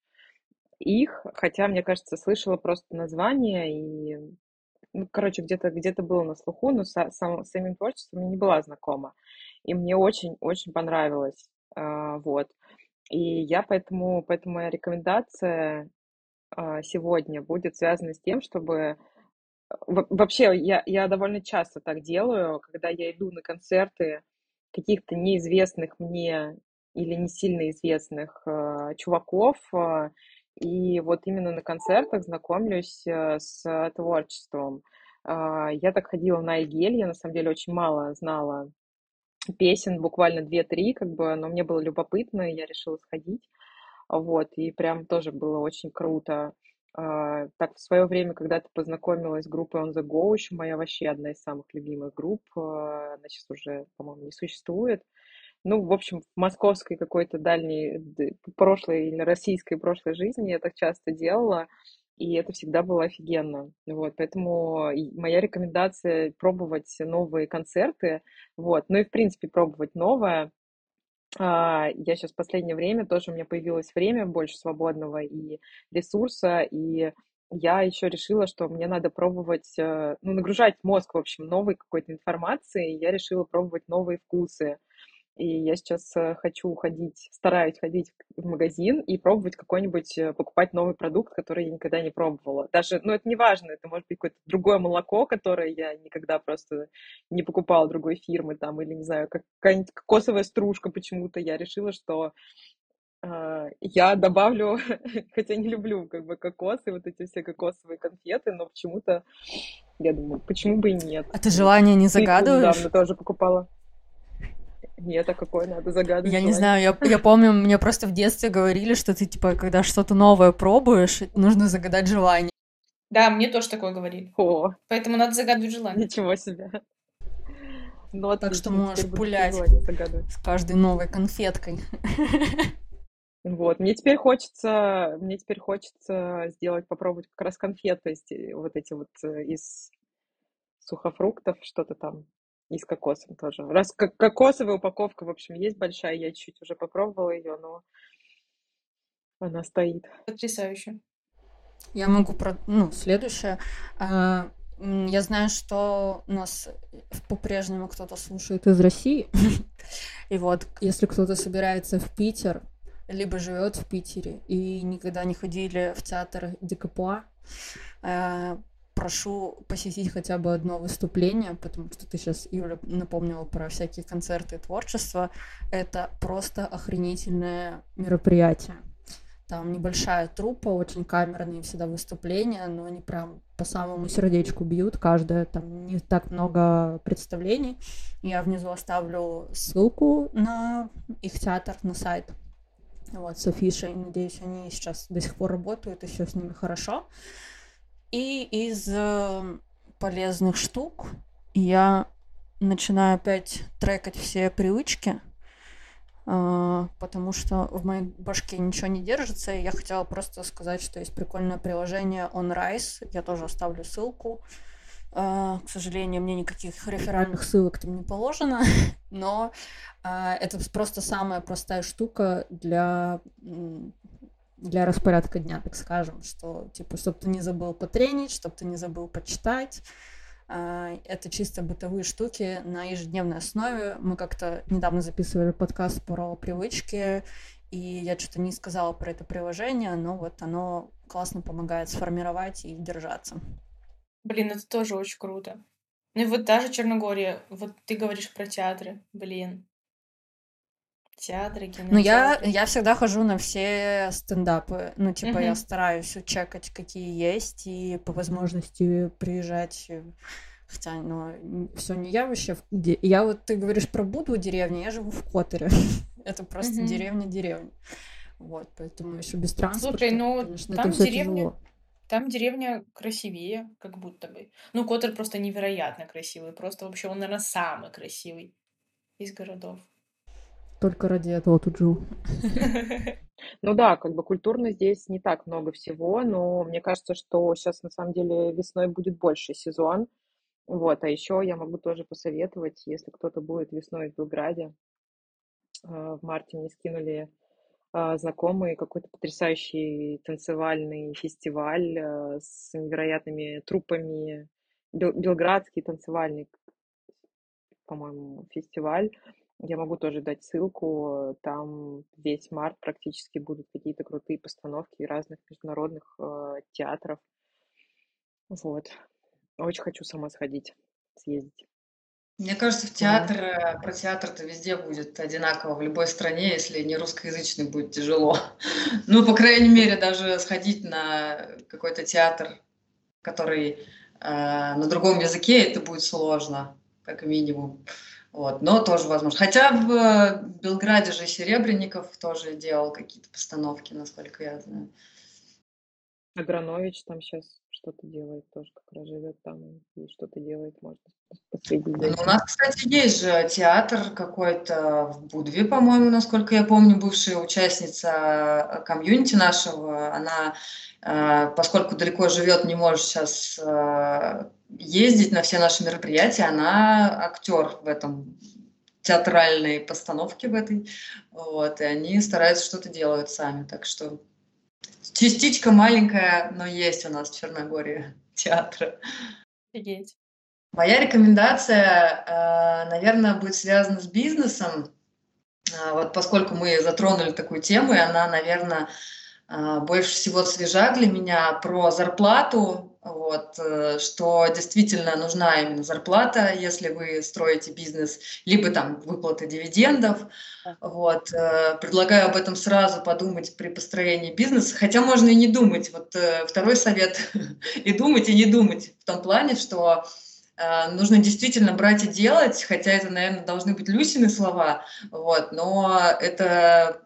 их, хотя, мне кажется, слышала просто название и, ну, короче, где-то где было на слуху, но с сам, самим творчеством не была знакома. И мне очень-очень понравилось. А, вот. И я поэтому, поэтому моя рекомендация сегодня будет связана с тем, чтобы Вообще, я, я довольно часто так делаю, когда я иду на концерты каких-то неизвестных мне или не сильно известных э, чуваков, э, и вот именно на концертах знакомлюсь э, с творчеством. Э, я так ходила на Игель, я на самом деле очень мало знала песен, буквально 2-3, как бы, но мне было любопытно, и я решила сходить. Вот, и прям тоже было очень круто. А, так, в свое время когда-то познакомилась с группой On The Go, еще моя вообще одна из самых любимых групп. А, она сейчас уже, по-моему, не существует. Ну, в общем, в московской какой-то дальней прошлой или российской прошлой жизни я так часто делала, и это всегда было офигенно. Вот, поэтому моя рекомендация пробовать новые концерты, вот, ну и, в принципе, пробовать новое, а, я сейчас в последнее время тоже у меня появилось время больше свободного и ресурса, и я еще решила, что мне надо пробовать, э, ну, нагружать мозг, в общем, новой какой-то информацией. Я решила пробовать новые вкусы. И я сейчас э, хочу ходить, стараюсь ходить в магазин и пробовать какой-нибудь, э, покупать новый продукт, который я никогда не пробовала. Даже, ну, это не важно, это может быть какое-то другое молоко, которое я никогда просто не покупала другой фирмы, там, или, не знаю, какая-нибудь кокосовая стружка почему-то. Я решила, что э, я добавлю, хотя не люблю как бы кокосы, вот эти все кокосовые конфеты, но почему-то я думаю, почему бы и нет. А ты желание не загадываешь? Недавно тоже покупала. Нет, а какое надо загадывать? Я не знаю, я, я помню, мне просто в детстве говорили, что ты, типа, когда что-то новое пробуешь, нужно загадать желание. Да, мне тоже такое говорили. О, Поэтому надо загадывать желание. ничего себе. Ну, Так что отлично, можешь пулять. С каждой новой конфеткой. Вот, мне теперь хочется, мне теперь хочется сделать, попробовать как раз конфеты, вот эти вот э, из сухофруктов, что-то там, и с кокосом тоже. Раз как кокосовая упаковка, в общем, есть большая, я чуть-чуть уже попробовала ее, но она стоит. Потрясающе. Я могу про... Ну, следующее. А, Я знаю, что нас по-прежнему кто-то слушает из России. И вот, если кто-то собирается в Питер, либо живет в Питере и никогда не ходили в театр Декапуа, э, прошу посетить хотя бы одно выступление, потому что ты сейчас, Юля, напомнила про всякие концерты и творчество. Это просто охренительное мероприятие. Там небольшая труппа, очень камерные всегда выступления, но они прям по самому сердечку бьют каждое, там не так много представлений. Я внизу оставлю ссылку на их театр, на сайт. Вот, с афишей, надеюсь, они сейчас до сих пор работают, и все с ними хорошо. И из э, полезных штук я начинаю опять трекать все привычки, а, потому что в моей башке ничего не держится, и я хотела просто сказать, что есть прикольное приложение OnRise, я тоже оставлю ссылку. А, К сожалению, мне никаких реферальных ссылок там не положено, но а, это просто самая простая штука для для распорядка дня, так скажем, что типа, чтобы ты не забыл потренить, чтобы ты не забыл почитать. А, Это чисто бытовые штуки на ежедневной основе. Мы как-то недавно записывали подкаст про привычки, и я что-то не сказала про это приложение, но вот оно классно помогает сформировать и держаться. Блин, это тоже очень круто. Ну и вот даже Черногория, вот ты говоришь про театры, блин. Театры, кино. Ну, я, я всегда хожу на все стендапы. Ну, типа, я Мгм. стараюсь чекать, какие есть, и по возможности приезжать. Хотя, ну, все не я вообще. в Я вот, ты говоришь про Буду деревню, я живу в Которе. Это просто деревня-деревня. Вот, поэтому еще без транспорта. Слушай, ну, конечно, там деревня- тяжело. Там деревня красивее, как будто бы. Ну, Котор просто невероятно красивый. Просто вообще он, наверное, самый красивый из городов. Только ради этого тут живу. Ну да, как бы культурно здесь не так много всего, но мне кажется, что сейчас на самом деле весной будет больше сезон. Вот, а еще я могу тоже посоветовать, если кто-то будет весной в Белграде, а, в марте мне скинули а, знакомые какой-то потрясающий танцевальный фестиваль а, с невероятными труппами, Бел- Белградский танцевальный, по-моему, фестиваль. Я могу тоже дать ссылку. Там весь март практически будут какие-то крутые постановки разных международных э, театров. Вот. Очень хочу сама сходить, съездить. Мне кажется, в театр, э, про театр-то везде будет одинаково, в любой стране, если не русскоязычный будет тяжело. Ну, по крайней мере, даже сходить на какой-то театр, который э, на другом языке, это будет сложно, как минимум. Вот, но тоже возможно. Хотя в э, Белграде же Серебренников тоже делал какие-то постановки, насколько я знаю. Агранович там сейчас что-то делает тоже, как раз живет там и что-то делает, можно последить за Ну, у нас, кстати, есть же театр какой-то в Будве, по-моему, насколько я помню, бывшая участница э, комьюнити нашего. Она, э, поскольку далеко живет, не может сейчас э, ездить на все наши мероприятия, она актер в этом театральной постановке в этой. Вот, и они стараются что-то делают сами. Так что частичка маленькая, но есть у нас в Черногории театра. Офигеть. Моя рекомендация, э, наверное, будет связана с бизнесом. А, Вот поскольку мы затронули такую тему, и она, наверное, э, больше всего свежа для меня про зарплату. Вот, э, что действительно нужна именно зарплата, если вы строите бизнес, либо там выплата дивидендов. Вот, э, предлагаю об этом сразу подумать при построении бизнеса, хотя можно и не думать. Вот э, второй совет – и думать, и не думать в том плане, что нужно действительно брать и делать, хотя это, наверное, должны быть Люсины слова, вот, но это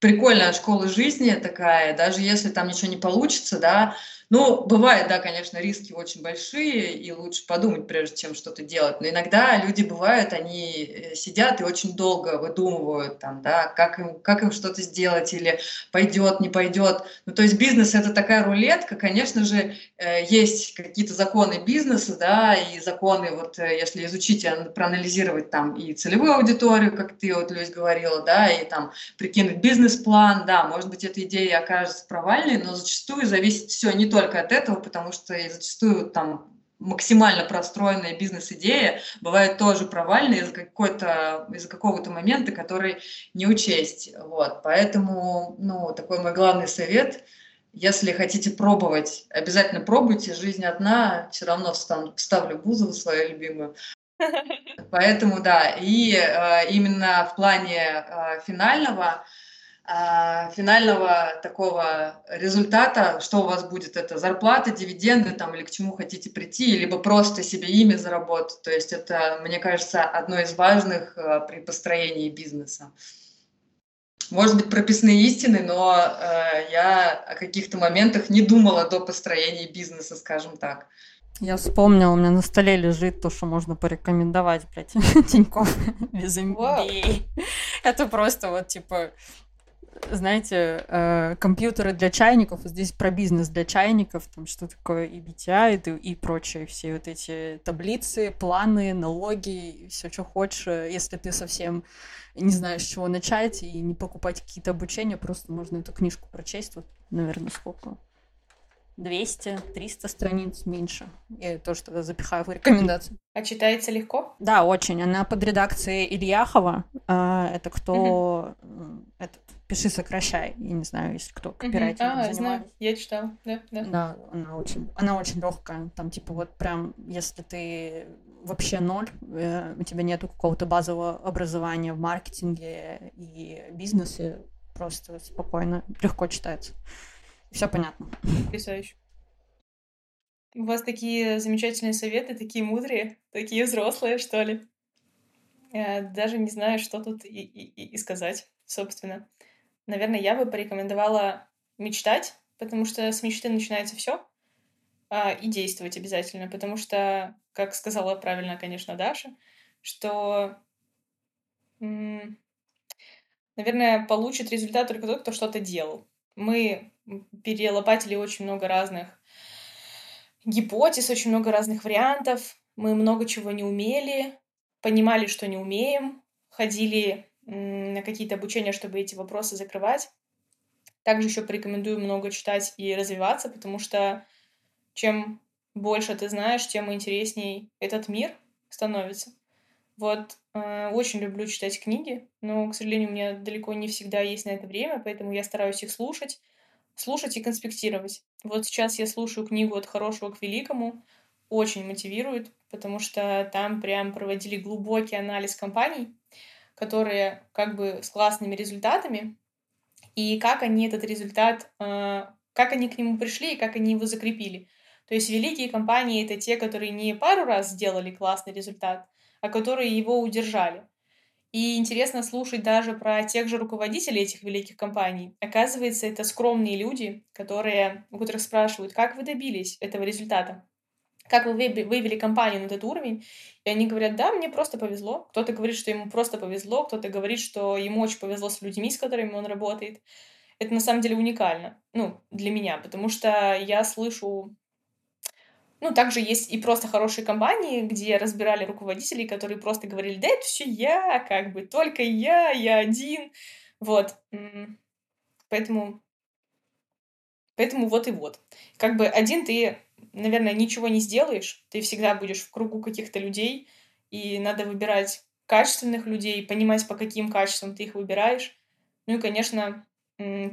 прикольная школа жизни такая, даже если там ничего не получится, да, ну, бывает, да, конечно, риски очень большие, и лучше подумать, прежде чем что-то делать. Но иногда люди бывают, они э, сидят и очень долго выдумывают, там, да, как им, как им что-то сделать, или пойдет, не пойдет. Ну, то есть бизнес – это такая рулетка, конечно же, э, есть какие-то законы бизнеса, да, и законы, вот э, если изучить, проанализировать там и целевую аудиторию, как ты вот, Люсь, говорила, да, и там прикинуть бизнес-план, да, может быть, эта идея окажется провальной, но зачастую зависит все не только от этого, потому что зачастую там максимально простроенная бизнес-идея бывает тоже провальной из-за какой-то из-за какого-то момента, который не учесть. Вот. Поэтому, ну, такой мой главный совет – если хотите пробовать, обязательно пробуйте. Жизнь одна, все равно вставлю Бузову свою любимую. Поэтому да, и э, именно в плане э, финального финального такого результата, что у вас будет, это зарплата, дивиденды там или к чему хотите прийти, либо просто себе имя заработать. То есть это, мне кажется, одно из важных а, при построении бизнеса. Может быть, прописные истины, но э, я о каких-то моментах не думала до построения бизнеса, скажем так. Я вспомнила, у меня на столе лежит то, что можно порекомендовать, блядь, Тинькофф без MBA. Это просто вот, типа, знаете, э, компьютеры для чайников, здесь про бизнес для чайников, там что такое EBTI и, и прочее, все вот эти таблицы, планы, налоги, все, что хочешь. Если ты совсем не знаешь, с чего начать и не покупать какие-то обучения, просто можно эту книжку прочесть, вот, наверное, сколько? 200-300 страниц меньше. Я тоже тогда запихаю в рекомендацию. А читается легко? Да, очень. Она под редакцией Ильяхова. А, это кто... Угу. Этот пиши, сокращай. Я не знаю, если кто копирайтингом mm-hmm. а, знаю, я читала, да, да. Да, она очень, она очень легкая. Там, типа, вот прям, если ты вообще ноль, э, у тебя нету какого-то базового образования в маркетинге и бизнесе, просто спокойно, легко читается. Все понятно. Потрясающе. У вас такие замечательные советы, такие мудрые, такие взрослые, что ли. Я даже не знаю, что тут и, и, и сказать, собственно. Наверное, я бы порекомендовала мечтать, потому что с мечты начинается все, а, и действовать обязательно, потому что, как сказала правильно, конечно, Даша, что, наверное, получит результат только тот, кто что-то делал. Мы перелопатили очень много разных гипотез, очень много разных вариантов, мы много чего не умели, понимали, что не умеем, ходили на какие-то обучения, чтобы эти вопросы закрывать. Также еще порекомендую много читать и развиваться, потому что чем больше ты знаешь, тем интересней этот мир становится. Вот, э, очень люблю читать книги, но, к сожалению, у меня далеко не всегда есть на это время, поэтому я стараюсь их слушать, слушать и конспектировать. Вот сейчас я слушаю книгу «От хорошего к великому», очень мотивирует, потому что там прям проводили глубокий анализ компаний, которые как бы с классными результатами, и как они этот результат, э, как они к нему пришли и как они его закрепили. То есть великие компании — это те, которые не пару раз сделали классный результат, а которые его удержали. И интересно слушать даже про тех же руководителей этих великих компаний. Оказывается, это скромные люди, которые, у которых спрашивают, как вы добились этого результата как вы вывели компанию на этот уровень, и они говорят, да, мне просто повезло. Кто-то говорит, что ему просто повезло, кто-то говорит, что ему очень повезло с людьми, с которыми он работает. Это на самом деле уникально, ну, для меня, потому что я слышу ну, также есть и просто хорошие компании, где разбирали руководителей, которые просто говорили, да, это все я, как бы, только я, я один. Вот. Поэтому, поэтому вот и вот. Как бы один ты наверное, ничего не сделаешь, ты всегда будешь в кругу каких-то людей, и надо выбирать качественных людей, понимать, по каким качествам ты их выбираешь. Ну и, конечно,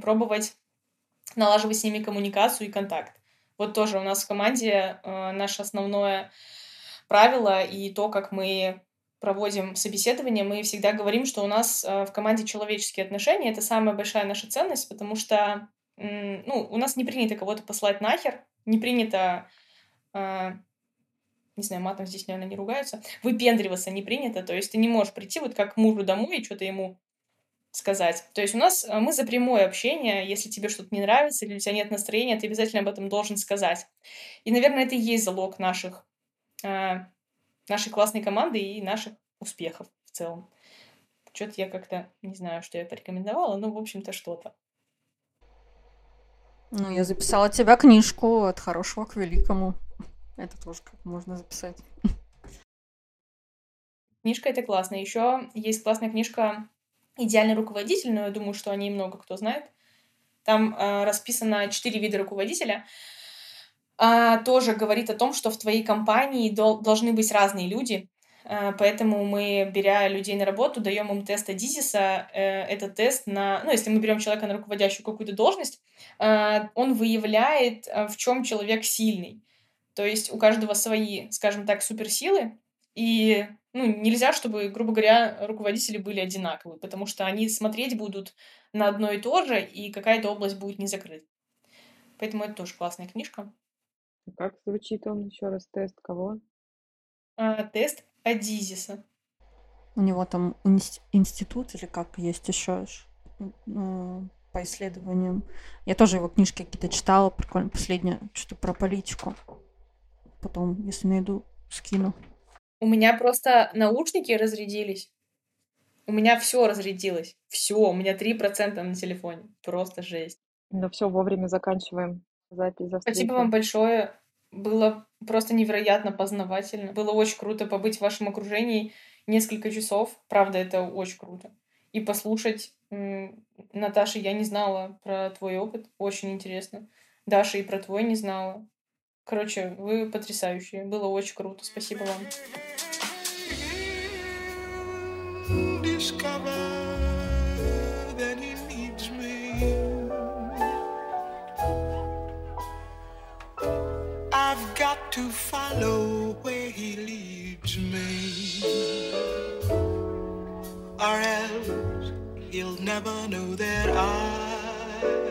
пробовать налаживать с ними коммуникацию и контакт. Вот тоже у нас в команде э, наше основное правило и то, как мы проводим собеседование, мы всегда говорим, что у нас э, в команде человеческие отношения — это самая большая наша ценность, потому что ну, у нас не принято кого-то послать нахер, не принято э, не знаю, матом здесь, наверное, не ругаются, выпендриваться не принято, то есть ты не можешь прийти вот как к мужу домой и что-то ему сказать. То есть у нас э, мы за прямое общение, если тебе что-то не нравится или у тебя нет настроения, ты обязательно об этом должен сказать. И, наверное, это и есть залог наших, э, нашей классной команды и наших успехов в целом. Что-то я как-то не знаю, что я порекомендовала, но, в общем-то, что-то. Ну, я записала тебя книжку «От хорошего к великому». Это тоже как можно записать. Книжка это классно. Еще есть классная книжка «Идеальный руководитель», но я думаю, что о ней много кто знает. Там э, расписано четыре вида руководителя. А, тоже говорит о том, что в твоей компании дол- должны быть разные люди, Э, поэтому мы, беря людей на работу, даем им тест Адизиса. Э, это тест на... Ну, если мы берем человека на руководящую какую-то должность, э, он выявляет, в чем человек сильный. То есть у каждого свои, скажем так, суперсилы, и ну, нельзя, чтобы, грубо говоря, руководители были одинаковые, потому что они смотреть будут на одно и то же, и какая-то область будет не закрыта. Поэтому это тоже классная книжка. Как звучит он еще раз тест кого? А, тест Адизиса. У него там институт или как есть еще ну, по исследованиям. Я тоже его книжки какие-то читала, прикольно, последнее, что-то про политику. Потом, если найду, скину. У меня просто наушники разрядились. У меня все разрядилось. Все, у меня 3% на телефоне. Просто жесть. Ну все, вовремя заканчиваем запись. Спасибо вам большое. Было просто невероятно познавательно. Было очень круто побыть в вашем окружении несколько часов. Правда, это очень круто. И послушать. Наташа, я не знала про твой опыт. Очень интересно. Даша, и про твой не знала. Короче, вы потрясающие. Было очень круто. Спасибо вам. To follow where he leads me, or else he'll never know that I